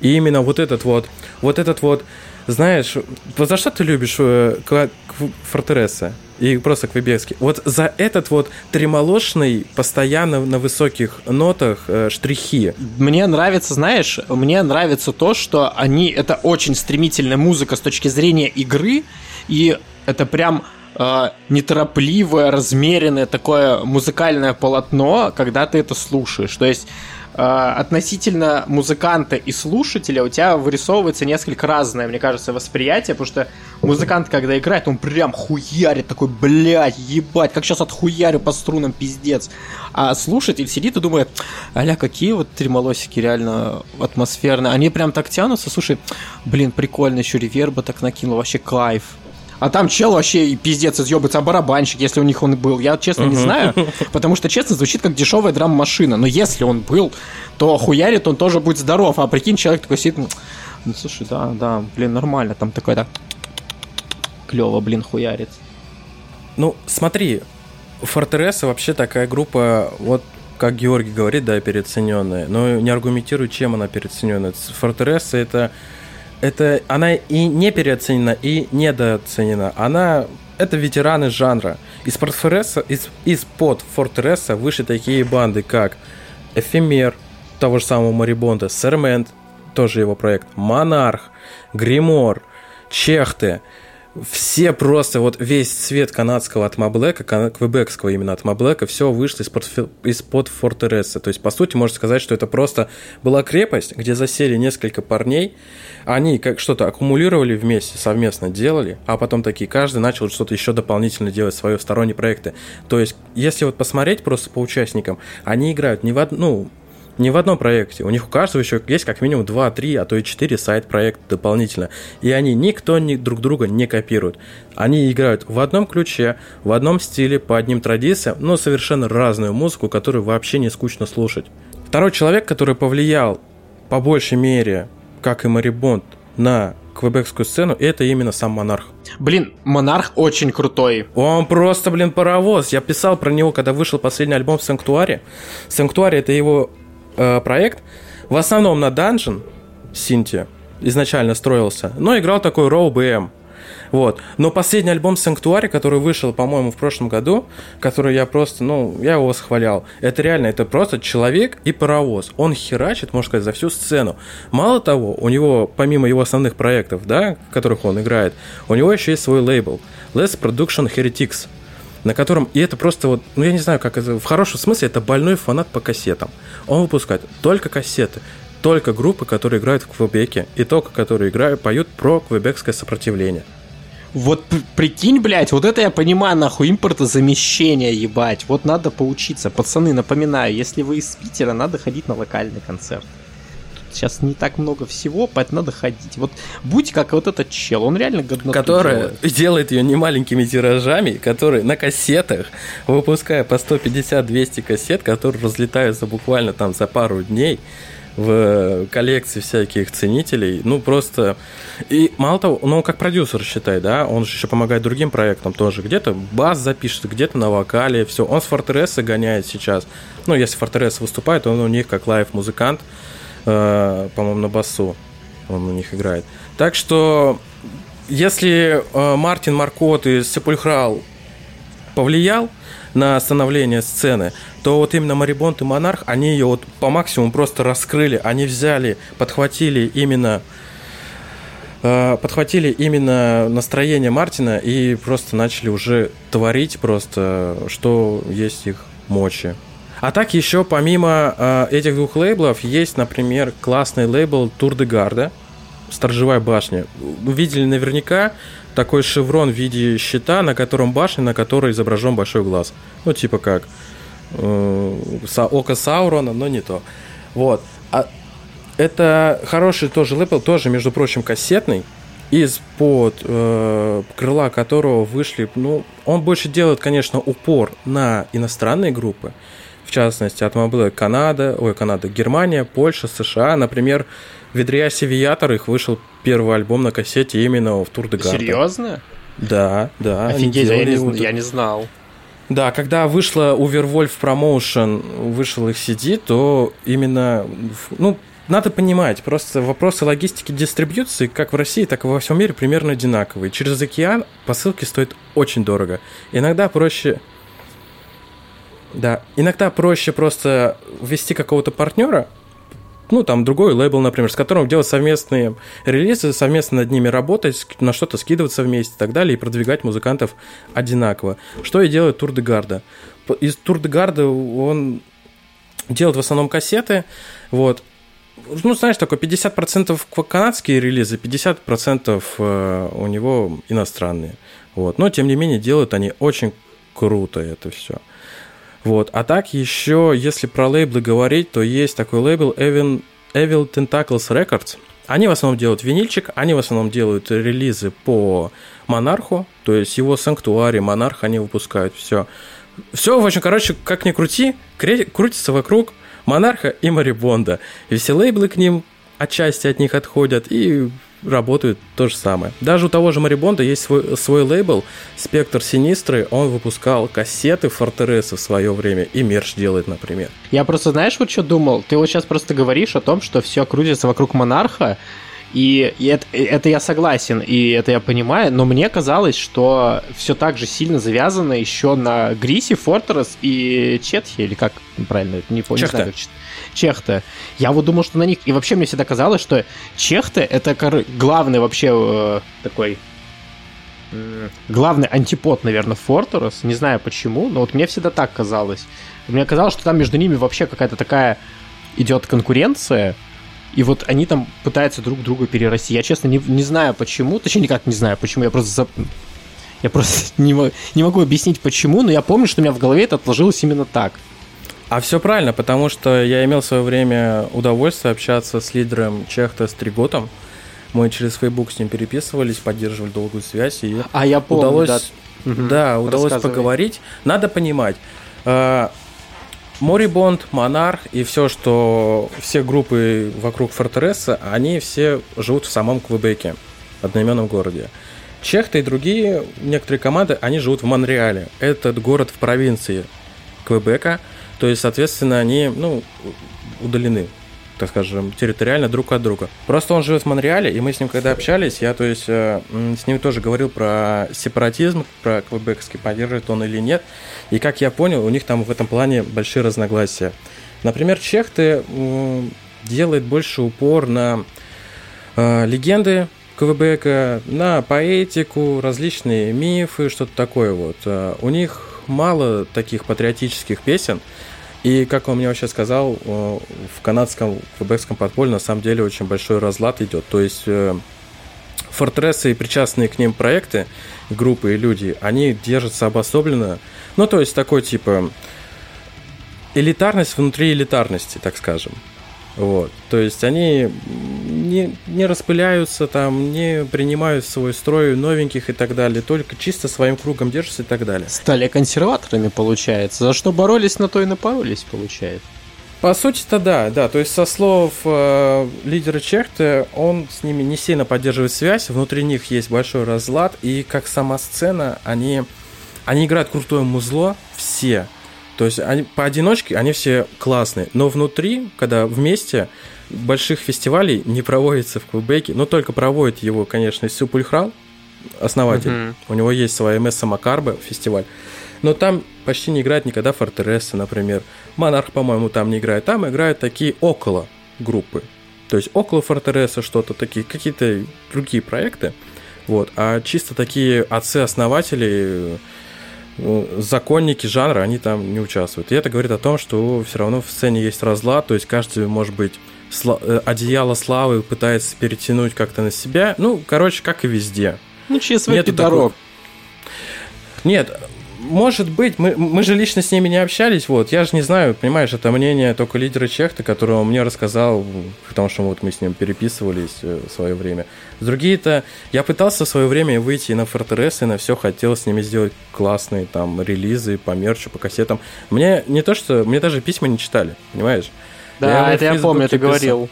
И именно вот этот вот, вот этот вот, знаешь, за что ты любишь э, Фортереса и просто Квебекский? Вот за этот вот тремолошный, постоянно на высоких нотах э, штрихи. Мне нравится, знаешь, мне нравится то, что они, это очень стремительная музыка с точки зрения игры, и это прям э, неторопливое, размеренное такое музыкальное полотно, когда ты это слушаешь. То есть относительно музыканта и слушателя у тебя вырисовывается несколько разное, мне кажется, восприятие, потому что музыкант, когда играет, он прям хуярит, такой, блядь, ебать, как сейчас отхуярю по струнам, пиздец. А слушатель сидит и думает, аля, какие вот тремолосики реально атмосферные. Они прям так тянутся, слушай, блин, прикольно, еще реверба так накинул, вообще кайф. А там чел вообще и пиздец изъебается, а барабанщик, если у них он был. Я, честно, не знаю, потому что, честно, звучит как дешевая драм-машина. Но если он был, то хуярит он тоже будет здоров. А прикинь, человек такой сидит, ну, слушай, да, да, блин, нормально. Там такой, да, клево, блин, хуярит. Ну, смотри, Фортереса вообще такая группа, вот как Георгий говорит, да, переоцененная, но не аргументирую, чем она переоцененная. Фортереса это это она и не переоценена, и недооценена. Она это ветераны жанра. Из Фортереса, из, из под Фортереса вышли такие банды, как Эфемер, того же самого Марибонда, Сермент, тоже его проект, Монарх, Гримор, Чехты, все просто, вот весь цвет канадского от Маблека, квебекского именно от Маблека, все вышло из-под, из-под Фортереса. То есть, по сути, можно сказать, что это просто была крепость, где засели несколько парней, они как что-то аккумулировали вместе, совместно делали, а потом такие, каждый начал что-то еще дополнительно делать, свои сторонние проекты. То есть, если вот посмотреть просто по участникам, они играют не в одну, ну, не в одном проекте. У них у каждого еще есть как минимум 2, 3, а то и 4 сайт-проекта дополнительно. И они никто ни друг друга не копирует. Они играют в одном ключе, в одном стиле, по одним традициям, но совершенно разную музыку, которую вообще не скучно слушать. Второй человек, который повлиял по большей мере, как и Марибонд, на квебекскую сцену, это именно сам Монарх. Блин, Монарх очень крутой. Он просто, блин, паровоз. Я писал про него, когда вышел последний альбом Санктуари. Санктуари это его э, проект. В основном на Dungeon Синти изначально строился, но играл такой Raw BM. Вот. Но последний альбом Sanctuary, который вышел, по-моему, в прошлом году, который я просто, ну, я его восхвалял. Это реально, это просто человек и паровоз. Он херачит, можно сказать, за всю сцену. Мало того, у него, помимо его основных проектов, да, в которых он играет, у него еще есть свой лейбл. Less Production Heretics на котором, и это просто вот, ну я не знаю, как это, в хорошем смысле, это больной фанат по кассетам. Он выпускает только кассеты, только группы, которые играют в Квебеке, и только которые играют, поют про квебекское сопротивление. Вот прикинь, блядь, вот это я понимаю, нахуй, импортозамещение, ебать. Вот надо поучиться. Пацаны, напоминаю, если вы из Питера, надо ходить на локальный концерт сейчас не так много всего, поэтому надо ходить. Вот будь как вот этот чел, он реально годно Который делает. делает ее не маленькими тиражами, который на кассетах, выпуская по 150-200 кассет, которые разлетаются буквально там за пару дней в коллекции всяких ценителей. Ну, просто... И мало того, ну, он как продюсер, считай, да, он же еще помогает другим проектам тоже. Где-то бас запишет, где-то на вокале, все. Он с Фортереса гоняет сейчас. Ну, если Forteresse выступает, он у них как live-музыкант. Э, по-моему, на басу он у них играет. Так что, если э, Мартин Маркотт из Sepulchral повлиял на становление сцены, то вот именно Moribond и Monarque, они ее вот по максимуму просто раскрыли, они взяли, подхватили именно э, подхватили именно настроение Мартина и просто начали уже творить просто, что есть их мочи. А так еще помимо э, этих двух лейблов есть, например, классный лейбл Тур де Гарда, Сторожевая башня. Видели наверняка такой шеврон в виде щита, на котором башня, на которой изображен большой глаз. Ну, типа как э, Око Саурона, но не то. Вот. А это хороший тоже лейбл, тоже, между прочим, кассетный, из-под э, крыла которого вышли, ну, он больше делает, конечно, упор на иностранные группы, частности, от была Канада, ой, Канада, Германия, Польша, США, например, в Ведриасе Виатор их вышел первый альбом на кассете именно в Тур де Серьезно? Да, да. Офигеть, я не, я не знал. Да, когда вышла Overwolf Promotion, вышел их CD, то именно, ну, надо понимать, просто вопросы логистики дистрибьюции, как в России, так и во всем мире, примерно одинаковые. Через океан посылки стоят очень дорого. Иногда проще... Да, иногда проще просто ввести какого-то партнера, ну, там, другой лейбл, например, с которым делать совместные релизы, совместно над ними работать, на что-то скидываться вместе и так далее, и продвигать музыкантов одинаково. Что и делает Тур де Гарда. Из Тур де Гарда он делает в основном кассеты, вот, ну, знаешь, такой 50% канадские релизы, 50% э, у него иностранные. Вот. Но, тем не менее, делают они очень круто это все. Вот. А так еще, если про лейблы говорить, то есть такой лейбл Evil, Evil Tentacles Records. Они в основном делают винильчик, они в основном делают релизы по Монарху, то есть его Санктуари, Монарх они выпускают, все. Все, в общем, короче, как ни крути, крутится вокруг Монарха и Марибонда. И все лейблы к ним отчасти от них отходят и работают то же самое. Даже у того же Марибонда есть свой, свой лейбл Спектр Синистры, он выпускал кассеты Фортереса в свое время и мерч делает, например. Я просто, знаешь, вот что думал? Ты вот сейчас просто говоришь о том, что все крутится вокруг Монарха, и, это, это я согласен, и это я понимаю, но мне казалось, что все так же сильно завязано еще на Грисе, Фортерес и Четхе, или как правильно, не помню, Чехта. не знаю, как Чехта. Я вот думал, что на них... И вообще мне всегда казалось, что Чехта — это главный вообще э, такой главный антипод, наверное, Фортерес. Не знаю почему, но вот мне всегда так казалось. Мне казалось, что там между ними вообще какая-то такая идет конкуренция, и вот они там пытаются друг друга перерасти. Я, честно, не, не знаю почему, точнее, никак не знаю почему, я просто за... Я просто не, не могу объяснить почему, но я помню, что у меня в голове это отложилось именно так. А все правильно, потому что я имел в свое время удовольствие общаться с лидером Чехта Стриготом. Мы через Facebook с ним переписывались, поддерживали долгую связь. И а я помню, удалось, да, да удалось поговорить. Надо понимать, э, Морибонд, Монарх и все, что все группы вокруг Фортереса, они все живут в самом Квебеке, одноименном городе. Чехты и другие некоторые команды, они живут в Монреале. Этот город в провинции Квебека, то есть, соответственно, они ну, удалены так скажем, территориально друг от друга. Просто он живет в Монреале, и мы с ним когда общались, я, то есть, э, с ним тоже говорил про сепаратизм, про квебекский, поддерживает он или нет. И как я понял, у них там в этом плане большие разногласия. Например, Чехты делает больше упор на э, легенды КВБК, на поэтику, различные мифы, что-то такое вот. Э, у них мало таких патриотических песен, и, как он мне вообще сказал, э, в канадском квебекском подполье на самом деле очень большой разлад идет. То есть э, фортресы и причастные к ним проекты, группы и люди, они держатся обособленно. Ну, то есть такой типа элитарность внутри элитарности, так скажем. Вот. То есть они не, не распыляются, там, не принимают в свой строй новеньких и так далее, только чисто своим кругом держатся и так далее. Стали консерваторами, получается. За что боролись, на то и напоролись, получается. По сути-то да, да. То есть со слов э, лидера Чехты, он с ними не сильно поддерживает связь, внутри них есть большой разлад, и как сама сцена, они, они играют крутое музло, все. То есть они поодиночке, они все классные, но внутри, когда вместе, больших фестивалей не проводится в Квебеке, но только проводит его, конечно, Сюпульхрал, основатель. Uh-huh. У него есть своя МС Макарбе фестиваль. Но там почти не играет никогда Фортереса, например. Монарх, по-моему, там не играет. Там играют такие около группы. То есть около Фортереса что-то, такие какие-то другие проекты. Вот. А чисто такие отцы-основатели законники жанра, они там не участвуют. И это говорит о том, что все равно в сцене есть разлад, то есть каждый, может быть, сла- э, одеяло славы пытается перетянуть как-то на себя. Ну, короче, как и везде. Ну, через свой Нету пидорок. Нет, может быть, мы, мы же лично с ними не общались, вот, я же не знаю, понимаешь, это мнение только лидера Чехта, которого мне рассказал, потому что вот мы с ним переписывались э, в свое время. Другие-то, я пытался в свое время выйти на Fortress и на все хотел с ними сделать классные там релизы по мерчу, по кассетам. Мне не то, что, мне даже письма не читали, понимаешь? Да, я это я помню, ты говорил.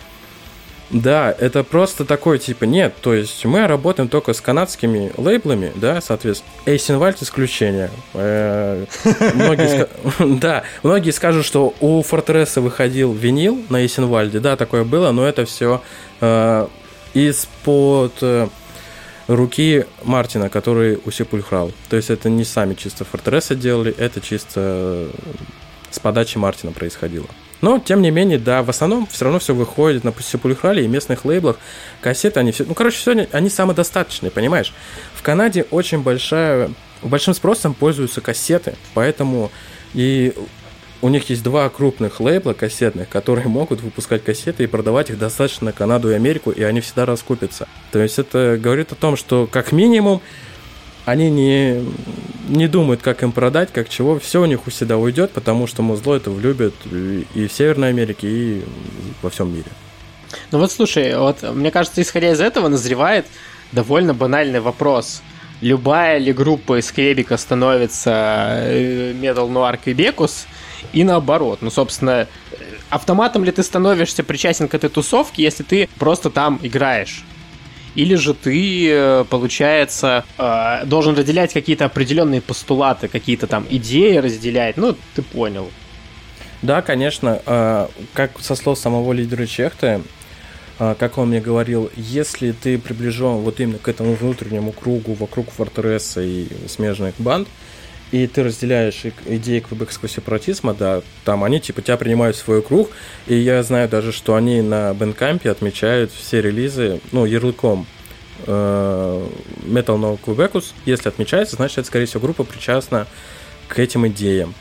Да, это просто такой, типа, нет, то есть мы работаем только с канадскими лейблами, да, соответственно, Эйсенвальд исключение. Э, да, многие скажут, что у Фортресса выходил винил на Эйсенвальде, да, такое было, но это все э, из-под э, руки Мартина, который у Сепульхрал. То есть это не сами чисто Фортресса делали, это чисто с подачи Мартина происходило. Но, тем не менее, да, в основном все равно все выходит на Сепульхрале и местных лейблах. Кассеты, они все... Ну, короче, сегодня они самодостаточные, понимаешь? В Канаде очень большая... Большим спросом пользуются кассеты, поэтому и у них есть два крупных лейбла кассетных, которые могут выпускать кассеты и продавать их достаточно на Канаду и Америку, и они всегда раскупятся. То есть это говорит о том, что как минимум они не, не думают, как им продать, как чего. Все у них у всегда уйдет, потому что музло это влюбят и в Северной Америке, и во всем мире. Ну вот слушай, вот мне кажется, исходя из этого назревает довольно банальный вопрос. Любая ли группа из Квебека становится э, Metal Noir Quebecus и наоборот. Ну, собственно, автоматом ли ты становишься причастен к этой тусовке, если ты просто там играешь? или же ты, э, получается, э, должен разделять какие-то определенные постулаты, какие-то там идеи разделять, ну, ты понял. Да, конечно, э, как со слов самого лидера Чехта, как он мне говорил, если ты приближен вот именно к этому внутреннему кругу вокруг Фортресса и смежных банд, и ты разделяешь идеи квебекского сепаратизма, да, там они типа тебя принимают в свой круг, и я знаю даже, что они на Бенкампе отмечают все релизы, ну, ярлыком э, Metal No Quebecus, если отмечается, значит, это, скорее всего, группа причастна к этим идеям.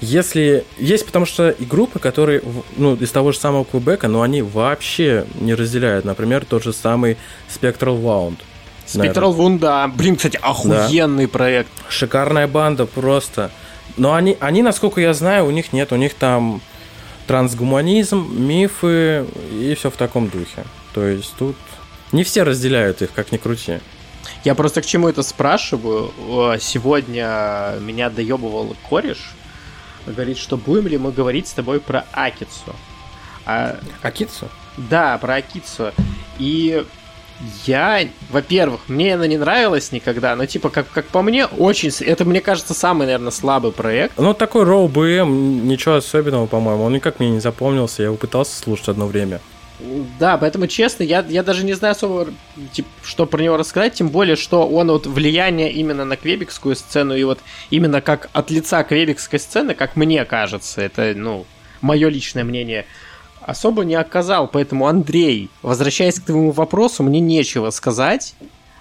Если есть, потому что и группы, которые, ну, из того же самого Квебека, но они вообще не разделяют. Например, тот же самый Spectral Wound – Спектрал Вун, да. Блин, кстати, охуенный да. проект. Шикарная банда просто. Но они, они, насколько я знаю, у них нет, у них там трансгуманизм, мифы и все в таком духе. То есть тут не все разделяют их, как ни крути. Я просто к чему это спрашиваю. Сегодня меня доебывал кореш. Говорит, что будем ли мы говорить с тобой про Акицу. А... Акицу? Да, про Акицу. И я, во-первых, мне она не нравилась никогда, но типа, как, как по мне, очень... Это, мне кажется, самый, наверное, слабый проект. Ну, такой Роу БМ, ничего особенного, по-моему. Он никак мне не запомнился, я его пытался слушать одно время. Да, поэтому, честно, я, я даже не знаю особо, типа, что про него рассказать, тем более, что он вот влияние именно на квебекскую сцену, и вот именно как от лица квебекской сцены, как мне кажется, это, ну, мое личное мнение – особо не оказал. Поэтому, Андрей, возвращаясь к твоему вопросу, мне нечего сказать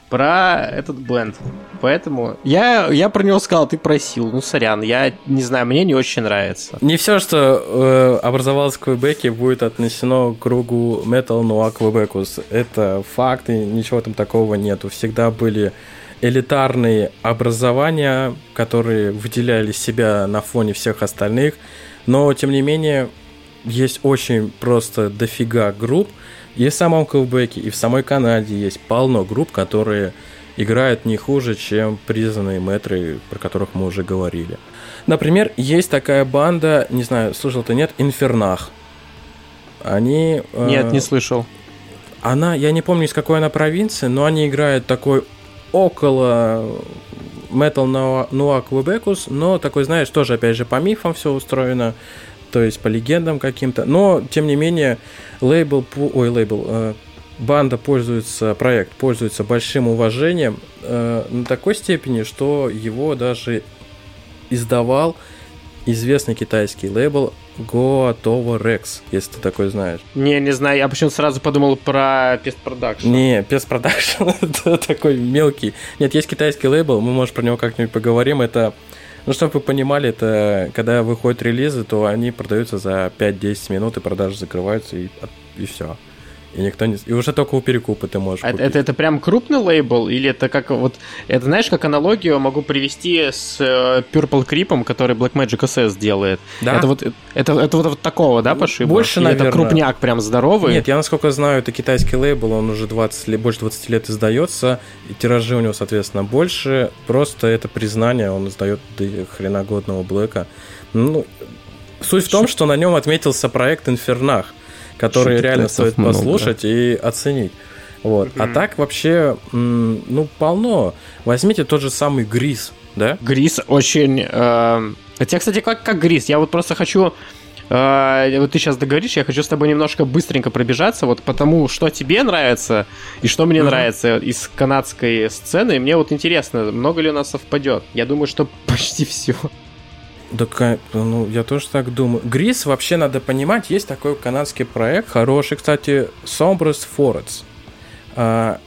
про этот бенд. Поэтому я, я про него сказал, ты просил. Ну, сорян, я не знаю, мне не очень нравится. Не все, что э, образовалось в Квебеке, будет отнесено к кругу Metal Noir Quebecus. Это факты, ничего там такого нету. Всегда были элитарные образования, которые выделяли себя на фоне всех остальных. Но, тем не менее, есть очень просто дофига групп. И в самом Квебеке, и в самой Канаде есть полно групп, которые играют не хуже, чем признанные метры, про которых мы уже говорили. Например, есть такая банда, не знаю, слышал ты нет, Инфернах. Они... Э, нет, э, не слышал. Она, я не помню, из какой она провинции, но они играют такой около Metal Noir Quebecus, но такой, знаешь, тоже, опять же, по мифам все устроено то есть по легендам каким-то. Но, тем не менее, лейбл, ой, лейбл, э, банда пользуется, проект пользуется большим уважением э, на такой степени, что его даже издавал известный китайский лейбл Goatovo Rex, если ты такой знаешь. Не, не знаю, я почему сразу подумал про Pest Production. Не, Pest Production это такой мелкий. Нет, есть китайский лейбл, мы, может, про него как-нибудь поговорим. Это ну, чтобы вы понимали, это когда выходят релизы, то они продаются за 5-10 минут, и продажи закрываются, и, и все. И никто не... И уже только у перекупа ты можешь а это, это, это прям крупный лейбл? Или это как вот... Это знаешь, как аналогию могу привести с э, Purple Creep, который Blackmagic SS делает? Да. Это вот, это, это вот, вот такого, да, пошиба? Больше, Или наверное. это крупняк прям здоровый? Нет, я насколько знаю, это китайский лейбл, он уже 20 лет, больше 20 лет издается, и тиражи у него, соответственно, больше. Просто это признание, он издает хреногодного Блэка. Ну, суть в том, что на нем отметился проект Инфернах – которые реально стоит много. послушать и оценить. Вот. Mm-hmm. А так вообще, ну, полно. Возьмите тот же самый Грис, да? Грис очень... Э... Хотя, кстати, как, как Грис? Я вот просто хочу... Э, вот ты сейчас договоришь, я хочу с тобой немножко быстренько пробежаться, вот потому что тебе нравится и что мне mm-hmm. нравится из канадской сцены. И мне вот интересно, много ли у нас совпадет. Я думаю, что почти все. Да, ну, я тоже так думаю. Грис, вообще надо понимать, есть такой канадский проект, хороший, кстати, Sombras Forests. А,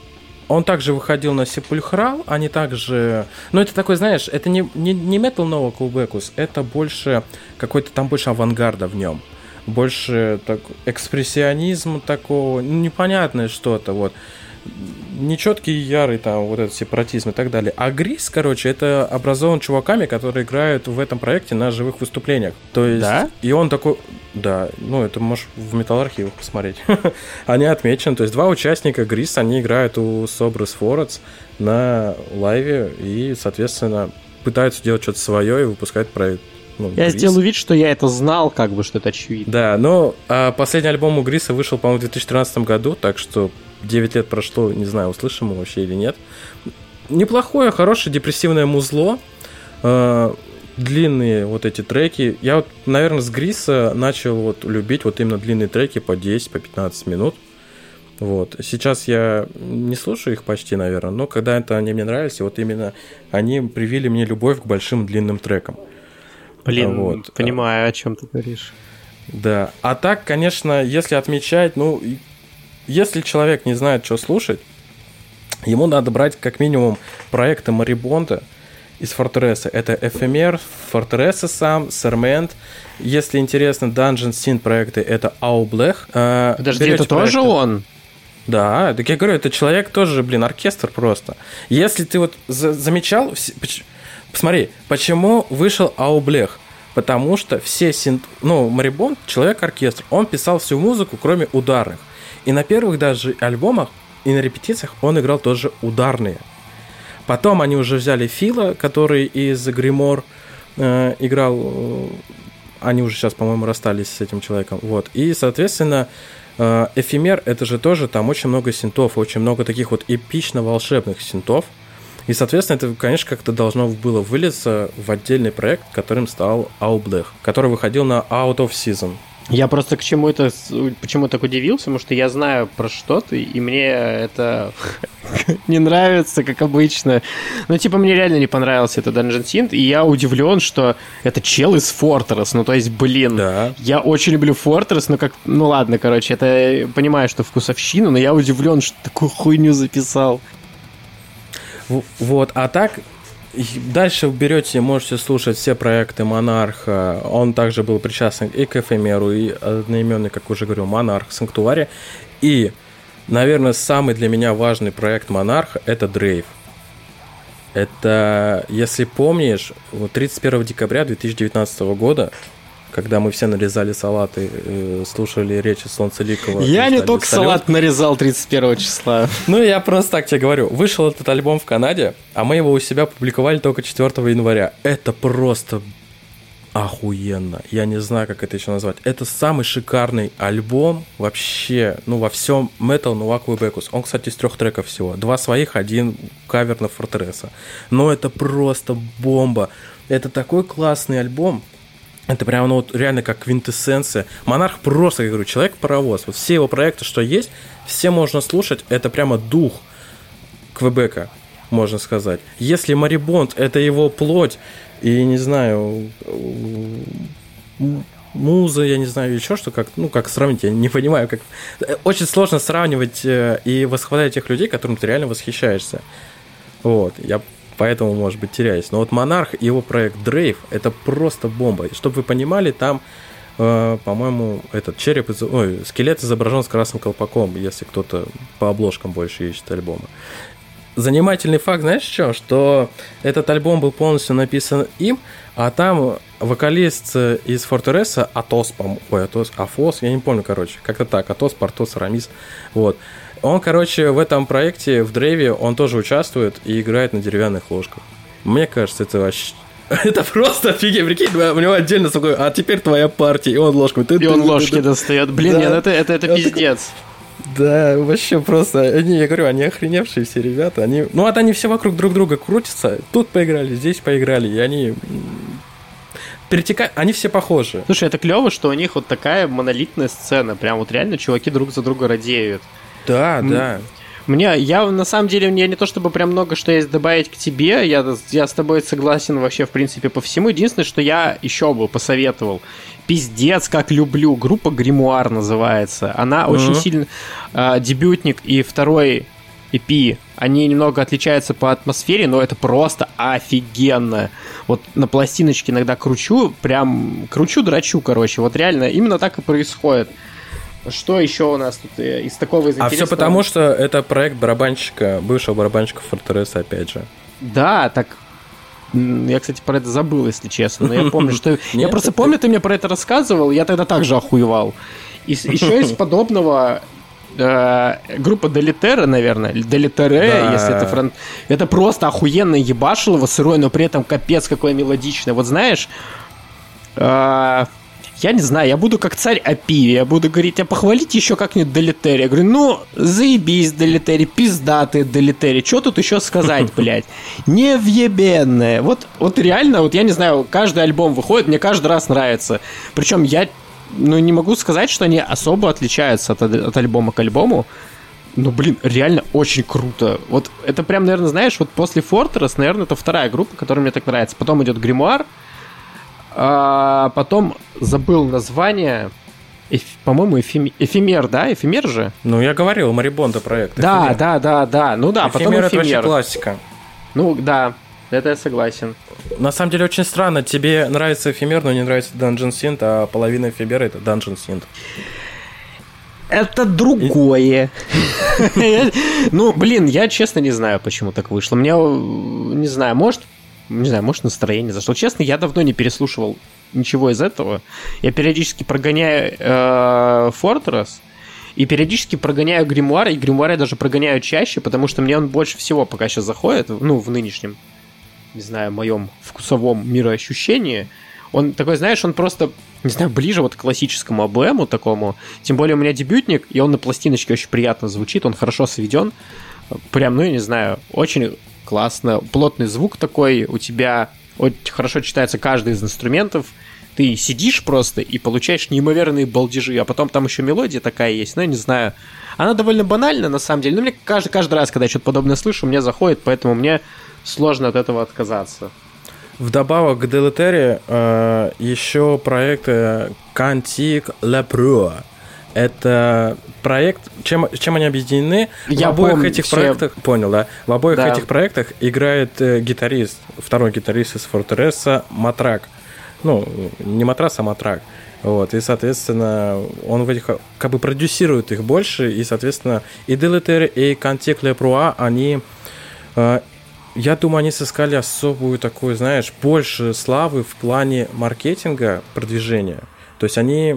он также выходил на Sepulchral, они также... Ну, это такой, знаешь, это не, не, не Metal Nova Quebecus, это больше какой-то там больше авангарда в нем. Больше так, экспрессионизм такого, непонятное что-то, вот нечеткий, ярый там вот этот сепаратизм и так далее. А Грис, короче, это образован чуваками, которые играют в этом проекте на живых выступлениях. То есть, да? и он такой, да, ну это можешь в металл архивах посмотреть. они отмечены, то есть два участника Грис, они играют у Собрас Форец на лайве и, соответственно, пытаются делать что-то свое и выпускать проект ну, я Грис. сделаю вид, что я это знал, как бы, что это очевидно. Да, но а последний альбом у Гриса вышел, по-моему, в 2013 году, так что 9 лет прошло, не знаю, услышим мы вообще или нет. Неплохое, хорошее депрессивное музло. Э, длинные вот эти треки. Я вот, наверное, с Гриса начал вот любить вот именно длинные треки по 10, по 15 минут. Вот. Сейчас я не слушаю их почти, наверное, но когда это они мне нравились, вот именно они привили мне любовь к большим длинным трекам. Блин, вот. понимаю, о чем ты говоришь. Да. А так, конечно, если отмечать, ну, если человек не знает, что слушать, ему надо брать как минимум проекты Марибонда из Фортреса. Это Эфемер, Фортреса сам, Сермент. Если интересно, Dungeon Sin проекты, это Аублех. Э, Подожди, это проекты... тоже он? Да, так я говорю, это человек тоже, блин, оркестр просто. Если ты вот замечал, посмотри, почему вышел Аублех? Потому что все синт... Ну, Марибонд, человек-оркестр, он писал всю музыку, кроме ударных. И на первых даже альбомах и на репетициях он играл тоже ударные. Потом они уже взяли Фила, который из Гримор э, играл. Э, они уже сейчас, по-моему, расстались с этим человеком. Вот. И, соответственно, э, Эфемер это же тоже там очень много синтов, очень много таких вот эпично-волшебных синтов. И, соответственно, это, конечно, как-то должно было вылиться в отдельный проект, которым стал Aublech, который выходил на Out of Season. Я просто к чему это, почему так удивился, потому что я знаю про что ты, и мне это не нравится, как обычно. Ну, типа, мне реально не понравился этот Dungeon Synth, и я удивлен, что это чел из Fortress, ну, то есть, блин, да. я очень люблю Fortress, но как, ну, ладно, короче, это, понимаю, что вкусовщина, но я удивлен, что такую хуйню записал. Вот, а так, Дальше берете, можете слушать все проекты Монарха. Он также был причастен и к Эфемеру, и одноименный, как уже говорил, Монарх, Санктуария. И, наверное, самый для меня важный проект Монарха – это Дрейв. Это, если помнишь, 31 декабря 2019 года когда мы все нарезали салаты, э, слушали речи Солнцеликова. Я не только салют. салат нарезал 31 числа. Ну, я просто так тебе говорю. Вышел этот альбом в Канаде, а мы его у себя публиковали только 4 января. Это просто охуенно. Я не знаю, как это еще назвать. Это самый шикарный альбом вообще, ну, во всем Metal Novak Quebecus. Он, кстати, из трех треков всего. Два своих, один кавер на Фортреса. Но это просто бомба. Это такой классный альбом. Это прямо, ну, вот реально как квинтэссенция. Монарх просто, я говорю, человек-паровоз. Вот все его проекты, что есть, все можно слушать. Это прямо дух Квебека, можно сказать. Если Марибонд — это его плоть, и, не знаю, муза, я не знаю, еще что, как, ну, как сравнить, я не понимаю, как... Очень сложно сравнивать э, и восхвалять тех людей, которым ты реально восхищаешься. Вот, я поэтому, может быть, теряюсь. Но вот Монарх и его проект Дрейв – это просто бомба. И чтобы вы понимали, там э, по-моему, этот череп, из... ой, скелет изображен с красным колпаком, если кто-то по обложкам больше ищет альбома. Занимательный факт, знаешь что? Что этот альбом был полностью написан им, а там вокалист из Фортереса, Атос, по-моему, ой, Атос, Афос, я не помню, короче, как-то так, Атос, Портос, Рамис, вот. Он, короче, в этом проекте, в Дрейве, он тоже участвует и играет на деревянных ложках. Мне кажется, это вообще... Это просто офигеть, прикинь, у него отдельно такой, а теперь твоя партия, и он ложку. И он ложки достает. Блин, нет, это, это, это пиздец. Да, вообще просто, они, я говорю, они охреневшие все ребята, они, ну вот они все вокруг друг друга крутятся, тут поиграли, здесь поиграли, и они перетекают, они все похожи. Слушай, это клево, что у них вот такая монолитная сцена, прям вот реально чуваки друг за друга радеют. Да, да. Мне, я на самом деле, мне не то чтобы прям много что есть добавить к тебе, я, я с тобой согласен вообще, в принципе, по всему. Единственное, что я еще бы посоветовал, пиздец, как люблю, группа Гримуар называется. Она uh-huh. очень сильно, э, дебютник и второй EP, они немного отличаются по атмосфере, но это просто офигенно. Вот на пластиночке иногда кручу, прям кручу, драчу, короче. Вот реально, именно так и происходит. Что еще у нас тут э, из такого из А все потому, что это проект барабанщика, бывшего барабанщика Фортереса, опять же. Да, так я, кстати, про это забыл, если честно. Но я помню, что... Я просто помню, ты мне про это рассказывал, я тогда также охуевал. И еще из подобного э, группа Делитера, наверное, Делитере, да. если это франт... Это просто охуенно ебашилово сырой, но при этом капец какое мелодичное. Вот знаешь, э, я не знаю, я буду как царь Апи, я буду говорить, а похвалите еще как-нибудь Делитери. Я говорю, ну, заебись, Делитери, пиздатые Делитери, что тут еще сказать, блядь? Невъебенное. Вот, вот реально, вот я не знаю, каждый альбом выходит, мне каждый раз нравится. Причем я, ну, не могу сказать, что они особо отличаются от, от альбома к альбому. Ну, блин, реально очень круто. Вот это прям, наверное, знаешь, вот после Fortress, наверное, это вторая группа, которая мне так нравится. Потом идет Гримуар, а, потом забыл название. Эф, по-моему, эфем... эфемер, да? Эфемер же? Ну, я говорил, Марибонда проект. Да, эфемер. да, да, да. Ну да, эфемер потом эфемер. это вообще классика. Ну, да, это я согласен. На самом деле очень странно. Тебе нравится эфемер, но не нравится Dungeon Synth, а половина эфемера это Dungeon Synth. Это другое. Ну, блин, я честно не знаю, почему так вышло. Мне, не знаю, может, не знаю, может, настроение зашло. Честно, я давно не переслушивал ничего из этого. Я периодически прогоняю э, и периодически прогоняю Гримуар, и Гримуар я даже прогоняю чаще, потому что мне он больше всего пока сейчас заходит, ну, в нынешнем, не знаю, моем вкусовом мироощущении. Он такой, знаешь, он просто, не знаю, ближе вот к классическому АБМу такому. Тем более у меня дебютник, и он на пластиночке очень приятно звучит, он хорошо сведен. Прям, ну, я не знаю, очень классно. Плотный звук такой, у тебя очень хорошо читается каждый из инструментов. Ты сидишь просто и получаешь неимоверные балдежи, а потом там еще мелодия такая есть, ну, я не знаю. Она довольно банальна, на самом деле, но мне каждый, каждый раз, когда я что-то подобное слышу, мне заходит, поэтому мне сложно от этого отказаться. Вдобавок к Делетере э, еще проект Cantique Le Pro. Это проект, чем, чем они объединены? Я в обоих помню, этих все... проектах, понял, да? В обоих да. этих проектах играет э, гитарист, второй гитарист из Фортереса, Матрак. Ну, не Матрас, а Матрак. Вот, и, соответственно, он в этих, как бы продюсирует их больше, и, соответственно, и Делетер, и Кантек Лепруа, они, э, я думаю, они сыскали особую такую, знаешь, больше славы в плане маркетинга, продвижения. То есть они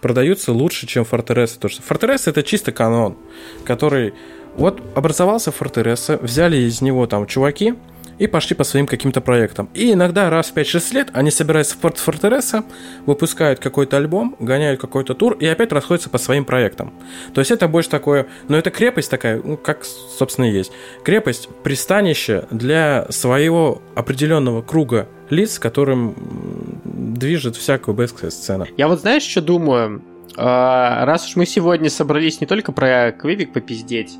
продаются лучше, чем Fortress. Потому что Fortress это чисто канон, который... Вот образовался Fortress, взяли из него там чуваки, и пошли по своим каким-то проектам. И иногда раз в 5-6 лет они собираются в Порт Фортереса, выпускают какой-то альбом, гоняют какой-то тур и опять расходятся по своим проектам. То есть это больше такое, но это крепость такая, ну, как, собственно, и есть. Крепость, пристанище для своего определенного круга лиц, которым движет всякую бэская сцена. Я вот знаешь, что думаю? А, раз уж мы сегодня собрались не только про Квебик попиздеть,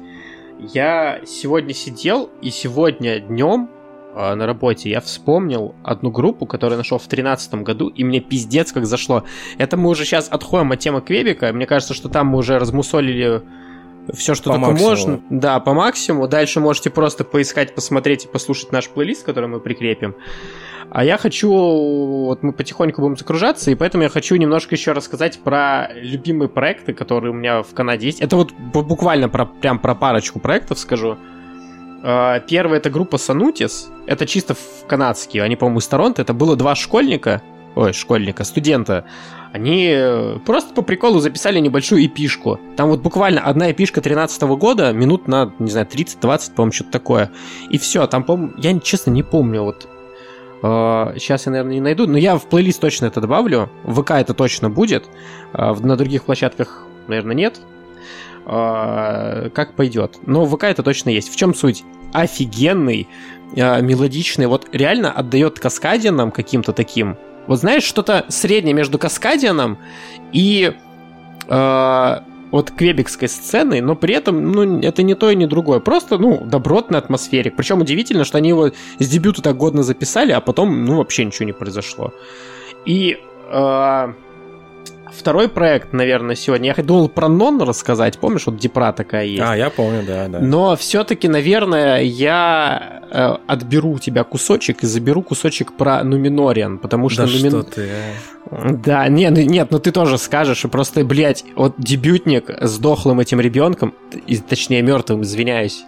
я сегодня сидел, и сегодня днем а, на работе, я вспомнил одну группу, которую нашел в 2013 году, и мне пиздец как зашло. Это мы уже сейчас отходим от темы Квебика. Мне кажется, что там мы уже размусолили все, что по только максимуму. можно. Да, по максимуму. Дальше можете просто поискать, посмотреть и послушать наш плейлист, который мы прикрепим. А я хочу, вот мы потихоньку будем загружаться, и поэтому я хочу немножко еще рассказать про любимые проекты, которые у меня в Канаде есть. Это вот буквально про, прям про парочку проектов скажу. А, первый это группа Санутис. Это чисто канадские. Они, по-моему, из Торонто. Это было два школьника. Ой, школьника, студента. Они э, просто по приколу записали небольшую эпишку. Там вот буквально одна эпишка 13 года, минут на, не знаю, 30-20, по-моему, что-то такое. И все, там, по-моему, я честно не помню, вот Сейчас я, наверное, не найду, но я в плейлист точно это добавлю. В ВК это точно будет. А, на других площадках, наверное, нет. А, как пойдет. Но в ВК это точно есть. В чем суть? Офигенный, мелодичный. Вот реально отдает каскадианам каким-то таким. Вот знаешь, что-то среднее между каскадианом и вот квебекской сценой, но при этом, ну, это не то и не другое. Просто, ну, добротный атмосферик. Причем удивительно, что они его с дебюта так годно записали, а потом, ну, вообще ничего не произошло. И э, второй проект, наверное, сегодня. Я думал про Нон рассказать. Помнишь, вот Депра такая есть? А, я помню, да, да. Но все-таки, наверное, я э, отберу у тебя кусочек и заберу кусочек про Нуминориан, потому что... Да Нумин... что ты, а? Да, нет, ну, нет, ну ты тоже скажешь, и просто, блядь, вот дебютник с дохлым этим ребенком, точнее мертвым, извиняюсь,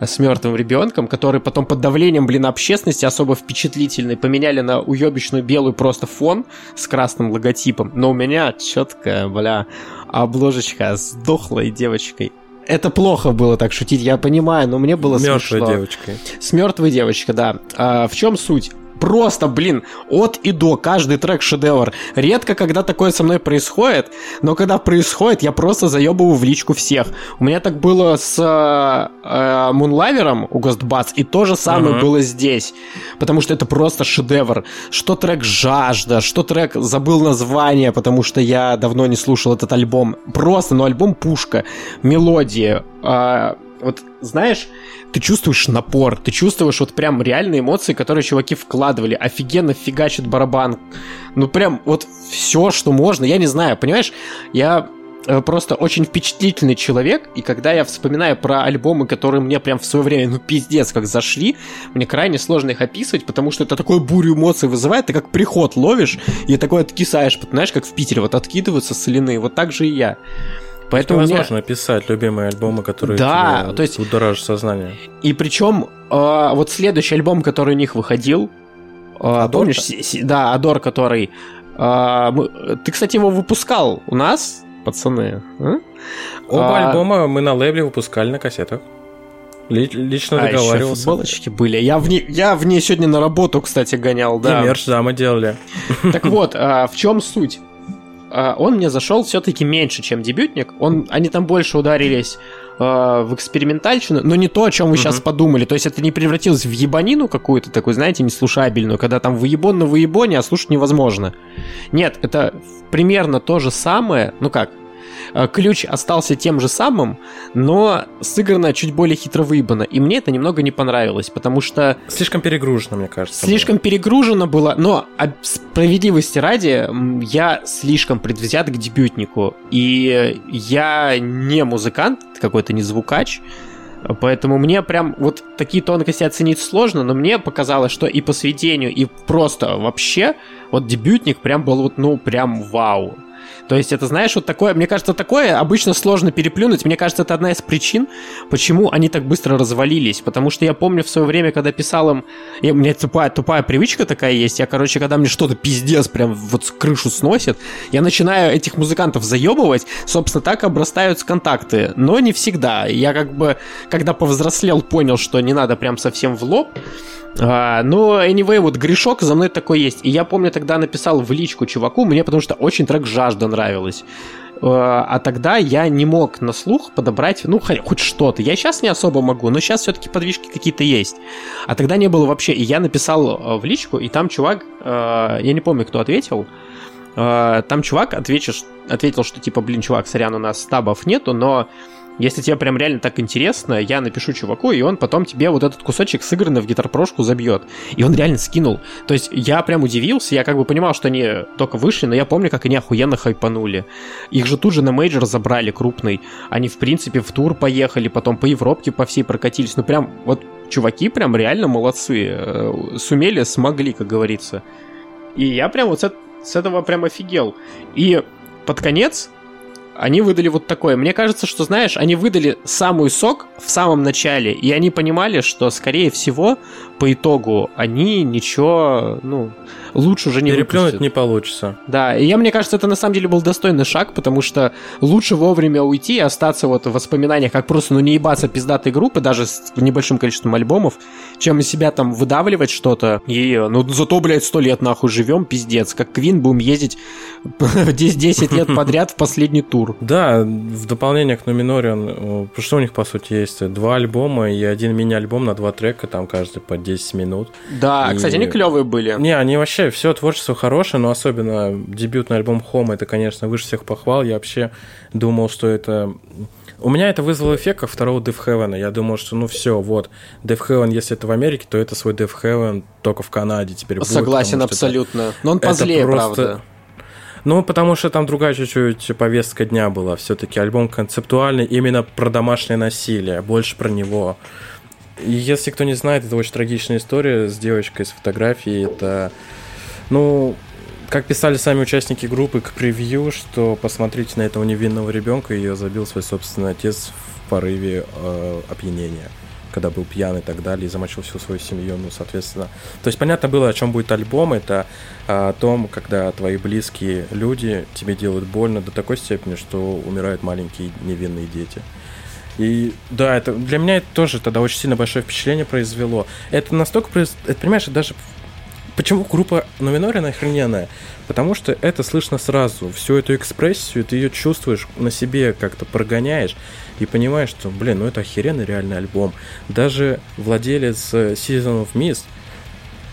с мертвым ребенком, который потом под давлением, блин, общественности особо впечатлительный, поменяли на уебищную белую просто фон с красным логотипом. Но у меня четкая, бля, обложечка с дохлой девочкой. Это плохо было так шутить, я понимаю, но мне было Мертвой смешно. девочкой. С мертвой девочкой, да. А, в чем суть? Просто, блин, от и до, каждый трек шедевр. Редко, когда такое со мной происходит, но когда происходит, я просто заебываю в личку всех. У меня так было с э, Мунлавером у Ghostbusters, и то же самое uh-huh. было здесь. Потому что это просто шедевр. Что трек «Жажда», что трек «Забыл название», потому что я давно не слушал этот альбом. Просто, ну, альбом «Пушка», мелодия, э, вот знаешь, ты чувствуешь напор, ты чувствуешь вот прям реальные эмоции, которые чуваки вкладывали. Офигенно фигачит барабан. Ну прям вот все, что можно. Я не знаю, понимаешь, я э, просто очень впечатлительный человек, и когда я вспоминаю про альбомы, которые мне прям в свое время, ну, пиздец, как зашли, мне крайне сложно их описывать, потому что это такой бурю эмоций вызывает, ты как приход ловишь, и такой откисаешь, знаешь, как в Питере, вот откидываются соляные, вот так же и я. Поэтому возможно мне... писать любимые альбомы, которые да, тебе то есть будоражат сознание. И причем э, вот следующий альбом, который у них выходил, э, помнишь, с, да, Адор, который, э, мы, ты, кстати, его выпускал у нас, пацаны. А? Оба а, альбома мы на лейбле выпускали на кассетах. Лично а, договаривался. футболочки были. Я в, ней, я в ней сегодня на работу, кстати, гонял, да. И мерч, да, мы делали. Так вот, а, в чем суть? А, он мне зашел все-таки меньше, чем дебютник. Он, они там больше ударились э, в экспериментальщину, но не то, о чем вы uh-huh. сейчас подумали. То есть это не превратилось в ебанину какую-то такую, знаете, неслушабельную, когда там выебон на выебоне, а слушать невозможно. Нет, это примерно то же самое, ну как, ключ остался тем же самым, но сыграно чуть более хитро выебано. И мне это немного не понравилось, потому что... Слишком перегружено, мне кажется. Слишком было. перегружено было, но справедливости ради, я слишком предвзят к дебютнику. И я не музыкант, какой-то не звукач, Поэтому мне прям вот такие тонкости оценить сложно, но мне показалось, что и по сведению, и просто вообще вот дебютник прям был вот, ну, прям вау. То есть это, знаешь, вот такое, мне кажется, такое обычно сложно переплюнуть. Мне кажется, это одна из причин, почему они так быстро развалились. Потому что я помню в свое время, когда писал им... Я, у меня тупая, тупая привычка такая есть. Я, короче, когда мне что-то пиздец прям вот крышу сносит, я начинаю этих музыкантов заебывать. Собственно, так обрастаются контакты. Но не всегда. Я как бы, когда повзрослел, понял, что не надо прям совсем в лоб. А, но, anyway, вот грешок за мной такой есть. И я помню, тогда написал в личку чуваку, мне потому что очень трек «Жажда» нравилась. А, а тогда я не мог на слух подобрать, ну, хоть что-то. Я сейчас не особо могу, но сейчас все-таки подвижки какие-то есть. А тогда не было вообще. И я написал э, в личку, и там чувак, э, я не помню, кто ответил, э, там чувак ответил, ответил, что типа, блин, чувак, сорян, у нас табов нету, но если тебе прям реально так интересно, я напишу чуваку, и он потом тебе вот этот кусочек сыгранный в Guitar Pro шку забьет. И он реально скинул. То есть я прям удивился, я как бы понимал, что они только вышли, но я помню, как они охуенно хайпанули. Их же тут же на мейджор забрали крупный. Они, в принципе, в тур поехали, потом по Европке по всей прокатились. Ну прям вот чуваки прям реально молодцы. Э, сумели, смогли, как говорится. И я прям вот с, с этого прям офигел. И под конец они выдали вот такое. Мне кажется, что, знаешь, они выдали самую сок в самом начале, и они понимали, что, скорее всего, по итогу они ничего, ну, лучше уже не Переплюнуть выпустят. не получится. Да, и я, мне кажется, это на самом деле был достойный шаг, потому что лучше вовремя уйти и остаться вот в воспоминаниях, как просто, ну, не ебаться пиздатой группы, даже с небольшим количеством альбомов, чем из себя там выдавливать что-то. И, ну, зато, блядь, сто лет нахуй живем, пиздец. Как Квин будем ездить 10 лет подряд в последний тур. Да, в дополнение к Номинориан, что у них, по сути, есть? Два альбома и один мини-альбом на два трека, там каждый по 10 минут. Да, И- кстати, они клевые были. Не, они вообще, все творчество хорошее, но особенно дебютный альбом Home, это, конечно, выше всех похвал. Я вообще думал, что это... У меня это вызвало эффект как второго Death Heaven. Я думал, что ну все, вот, Death Heaven, если это в Америке, то это свой Death Heaven только в Канаде теперь будет. Согласен потому что это- абсолютно. Но он это позлее, просто- правда. Ну, потому что там другая чуть-чуть повестка дня была. Все-таки альбом концептуальный именно про домашнее насилие, больше про него. Если кто не знает, это очень трагичная история с девочкой с фотографией. Это, ну, как писали сами участники группы к превью, что посмотрите на этого невинного ребенка, ее забил свой собственный отец в порыве э, опьянения когда был пьян и так далее, и замочил всю свою семью, ну, соответственно. То есть понятно было, о чем будет альбом, это о том, когда твои близкие люди тебе делают больно до такой степени, что умирают маленькие невинные дети. И да, это для меня это тоже тогда очень сильно большое впечатление произвело. Это настолько, это, понимаешь, даже Почему группа Номинорин охрененная? Потому что это слышно сразу. Всю эту экспрессию ты ее чувствуешь на себе, как-то прогоняешь и понимаешь, что, блин, ну это охеренный реальный альбом. Даже владелец э, Season of Mist,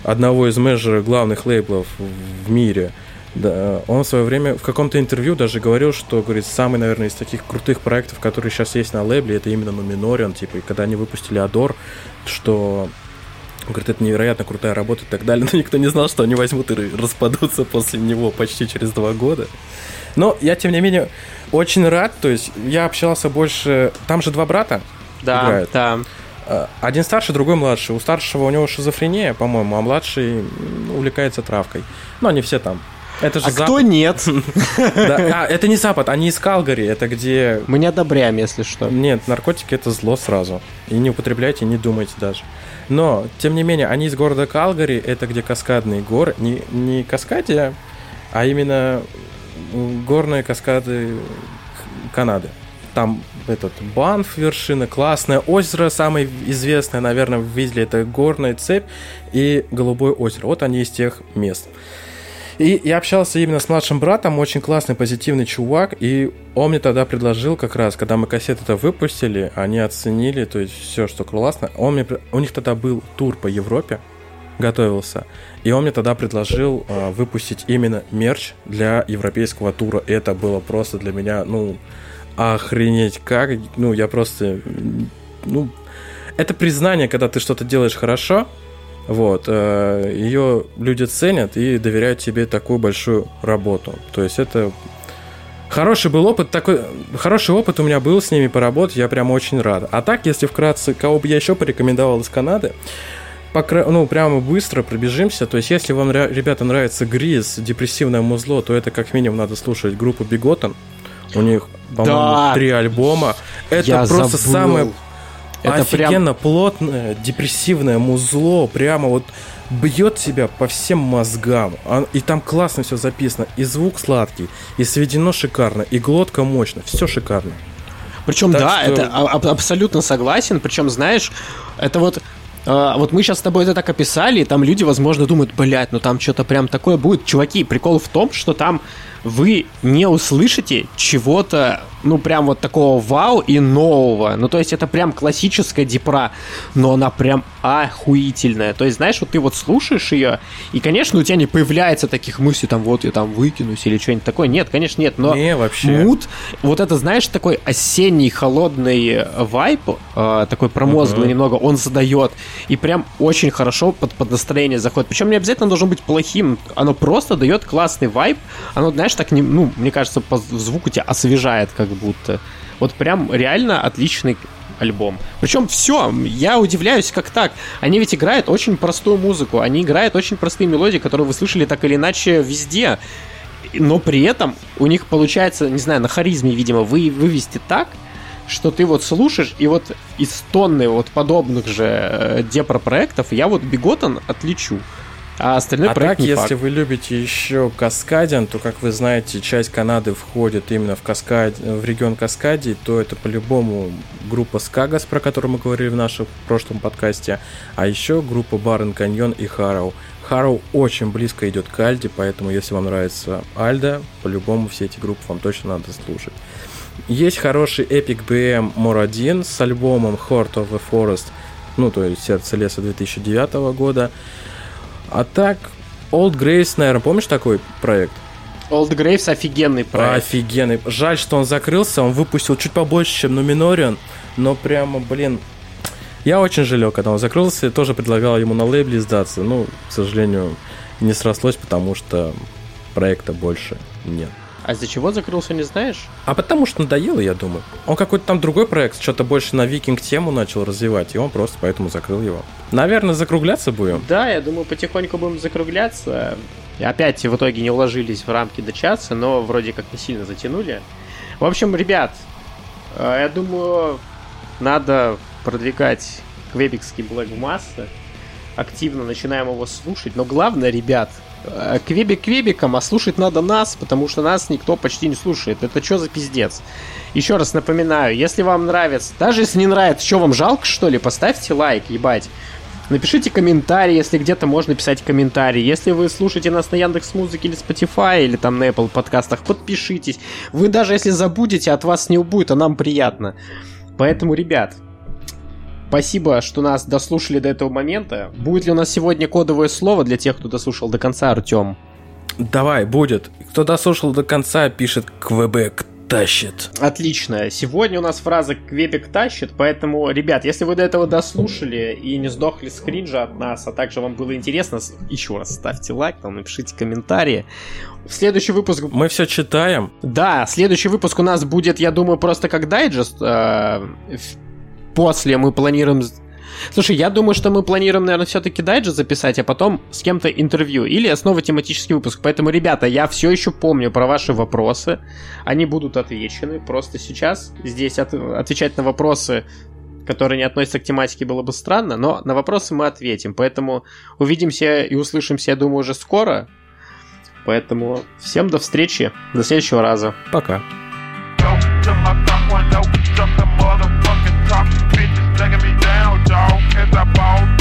одного из менеджеров главных лейблов в мире, да, он в свое время в каком-то интервью даже говорил, что, говорит, самый, наверное, из таких крутых проектов, которые сейчас есть на лейбле, это именно Номинорион, типа, и когда они выпустили Адор, что он говорит, это невероятно крутая работа и так далее, но никто не знал, что они возьмут и распадутся после него почти через два года. Но я, тем не менее, очень рад, то есть я общался больше... Там же два брата Да, играют. да. Э, Один старший, другой младший. У старшего у него шизофрения, по-моему, а младший увлекается травкой. Ну, они все там. Это же А Запад. кто нет? Да, а, это не Запад, они из Калгари, это где... Мы не одобряем, если что. Нет, наркотики это зло сразу. И не употребляйте, не думайте даже. Но, тем не менее, они из города Калгари, это где каскадные горы. Не, не Каскадия, а именно горные каскады Канады. Там этот Банф вершина, классное озеро, самое известное, наверное, видели, это горная цепь и Голубое озеро. Вот они из тех мест. И я общался именно с младшим братом, очень классный, позитивный чувак, и он мне тогда предложил как раз, когда мы кассеты это выпустили, они оценили, то есть все, что классно. Он мне, у них тогда был тур по Европе, готовился, и он мне тогда предложил э, выпустить именно мерч для европейского тура. И это было просто для меня, ну, охренеть как, ну, я просто, ну, это признание, когда ты что-то делаешь хорошо, вот, ее люди ценят и доверяют тебе такую большую работу. То есть это хороший был опыт, такой хороший опыт у меня был с ними поработать, я прям очень рад. А так, если вкратце, кого бы я еще порекомендовал из Канады, по кра- ну, прямо быстро пробежимся. То есть, если вам, ре- ребята, нравится Гриз, депрессивное музло, то это как минимум надо слушать группу Биготон. У них, по-моему, Да. три альбома. Это Я просто забыл. самое Это офигенно плотное, депрессивное музло, прямо вот бьет тебя по всем мозгам. А- И там классно все записано. И звук сладкий, и сведено шикарно, и глотка мощно. Все шикарно. Причем, Так да, что- это а- аб- абсолютно согласен. Причем, знаешь, это вот. а, вот мы сейчас с тобой это так описали, и там люди, возможно, думают, блядь, ну там что-то прям такое будет. Чуваки, прикол в том, что там вы не услышите чего-то ну, прям вот такого вау и нового. Ну, то есть это прям классическая дипра, но она прям охуительная. То есть, знаешь, вот ты вот слушаешь ее, и, конечно, у тебя не появляется таких мыслей, там, вот я там выкинусь или что-нибудь такое. Нет, конечно, нет, но не, вообще. мут, вот это, знаешь, такой осенний холодный вайп, э, такой промозглый uh-huh. немного, он задает, и прям очень хорошо под, под настроение заходит. Причем не обязательно должен быть плохим, оно просто дает классный вайп, оно, знаешь, так, не, ну, мне кажется, по звуку тебя освежает как будто. Вот прям реально отличный альбом. Причем все, я удивляюсь, как так. Они ведь играют очень простую музыку, они играют очень простые мелодии, которые вы слышали так или иначе везде. Но при этом у них получается, не знаю, на харизме, видимо, вы, вывести так, что ты вот слушаешь, и вот из тонны вот подобных же э, депро-проектов я вот Биготон отличу. А остальной а проект так, не если факт. вы любите еще Каскадин, то, как вы знаете, часть Канады входит именно в, Каскад... в регион Каскади, то это по-любому группа Скагас, про которую мы говорили в нашем прошлом подкасте, а еще группа Барен Каньон и Харроу. Харроу очень близко идет к Альде, поэтому если вам нравится Альда, по-любому все эти группы вам точно надо слушать. Есть хороший Epic BM More 1 с альбомом Heart of the Forest, ну, то есть Сердце леса 2009 года. А так, Old Graves, наверное, помнишь такой проект? Old Graves офигенный проект. Офигенный. Жаль, что он закрылся, он выпустил чуть побольше, чем Нуминорион, но прямо, блин, я очень жалел, когда он закрылся, тоже предлагал ему на лейбле сдаться, но, к сожалению, не срослось, потому что проекта больше нет. А из-за чего закрылся, не знаешь? А потому что надоело, я думаю. Он какой-то там другой проект, что-то больше на викинг тему начал развивать, и он просто поэтому закрыл его. Наверное, закругляться будем? Да, я думаю, потихоньку будем закругляться. И опять в итоге не уложились в рамки до часа, но вроде как не сильно затянули. В общем, ребят, э, я думаю, надо продвигать квебекский блэк массы. Активно начинаем его слушать. Но главное, ребят, квебик квебиком, а слушать надо нас, потому что нас никто почти не слушает. Это что за пиздец? Еще раз напоминаю, если вам нравится, даже если не нравится, что вам жалко, что ли, поставьте лайк, ебать. Напишите комментарий, если где-то можно писать комментарий. Если вы слушаете нас на Яндекс Музыке или Spotify, или там на Apple подкастах, подпишитесь. Вы даже если забудете, от вас не убудет, а нам приятно. Поэтому, ребят, Спасибо, что нас дослушали до этого момента. Будет ли у нас сегодня кодовое слово для тех, кто дослушал до конца, Артем? Давай, будет. Кто дослушал до конца, пишет «Квебек тащит». Отлично. Сегодня у нас фраза «Квебек тащит», поэтому, ребят, если вы до этого дослушали и не сдохли с кринжа от нас, а также вам было интересно, еще раз ставьте лайк, там напишите комментарии. Следующий выпуск... Мы все читаем. Да, следующий выпуск у нас будет, я думаю, просто как дайджест. Э, после мы планируем... Слушай, я думаю, что мы планируем, наверное, все-таки дайджест записать, а потом с кем-то интервью или снова тематический выпуск. Поэтому, ребята, я все еще помню про ваши вопросы. Они будут отвечены. Просто сейчас здесь от... отвечать на вопросы которые не относятся к тематике, было бы странно, но на вопросы мы ответим. Поэтому увидимся и услышимся, я думаю, уже скоро. Поэтому всем до встречи, до следующего раза. Пока. taking me down, dog, cause I bought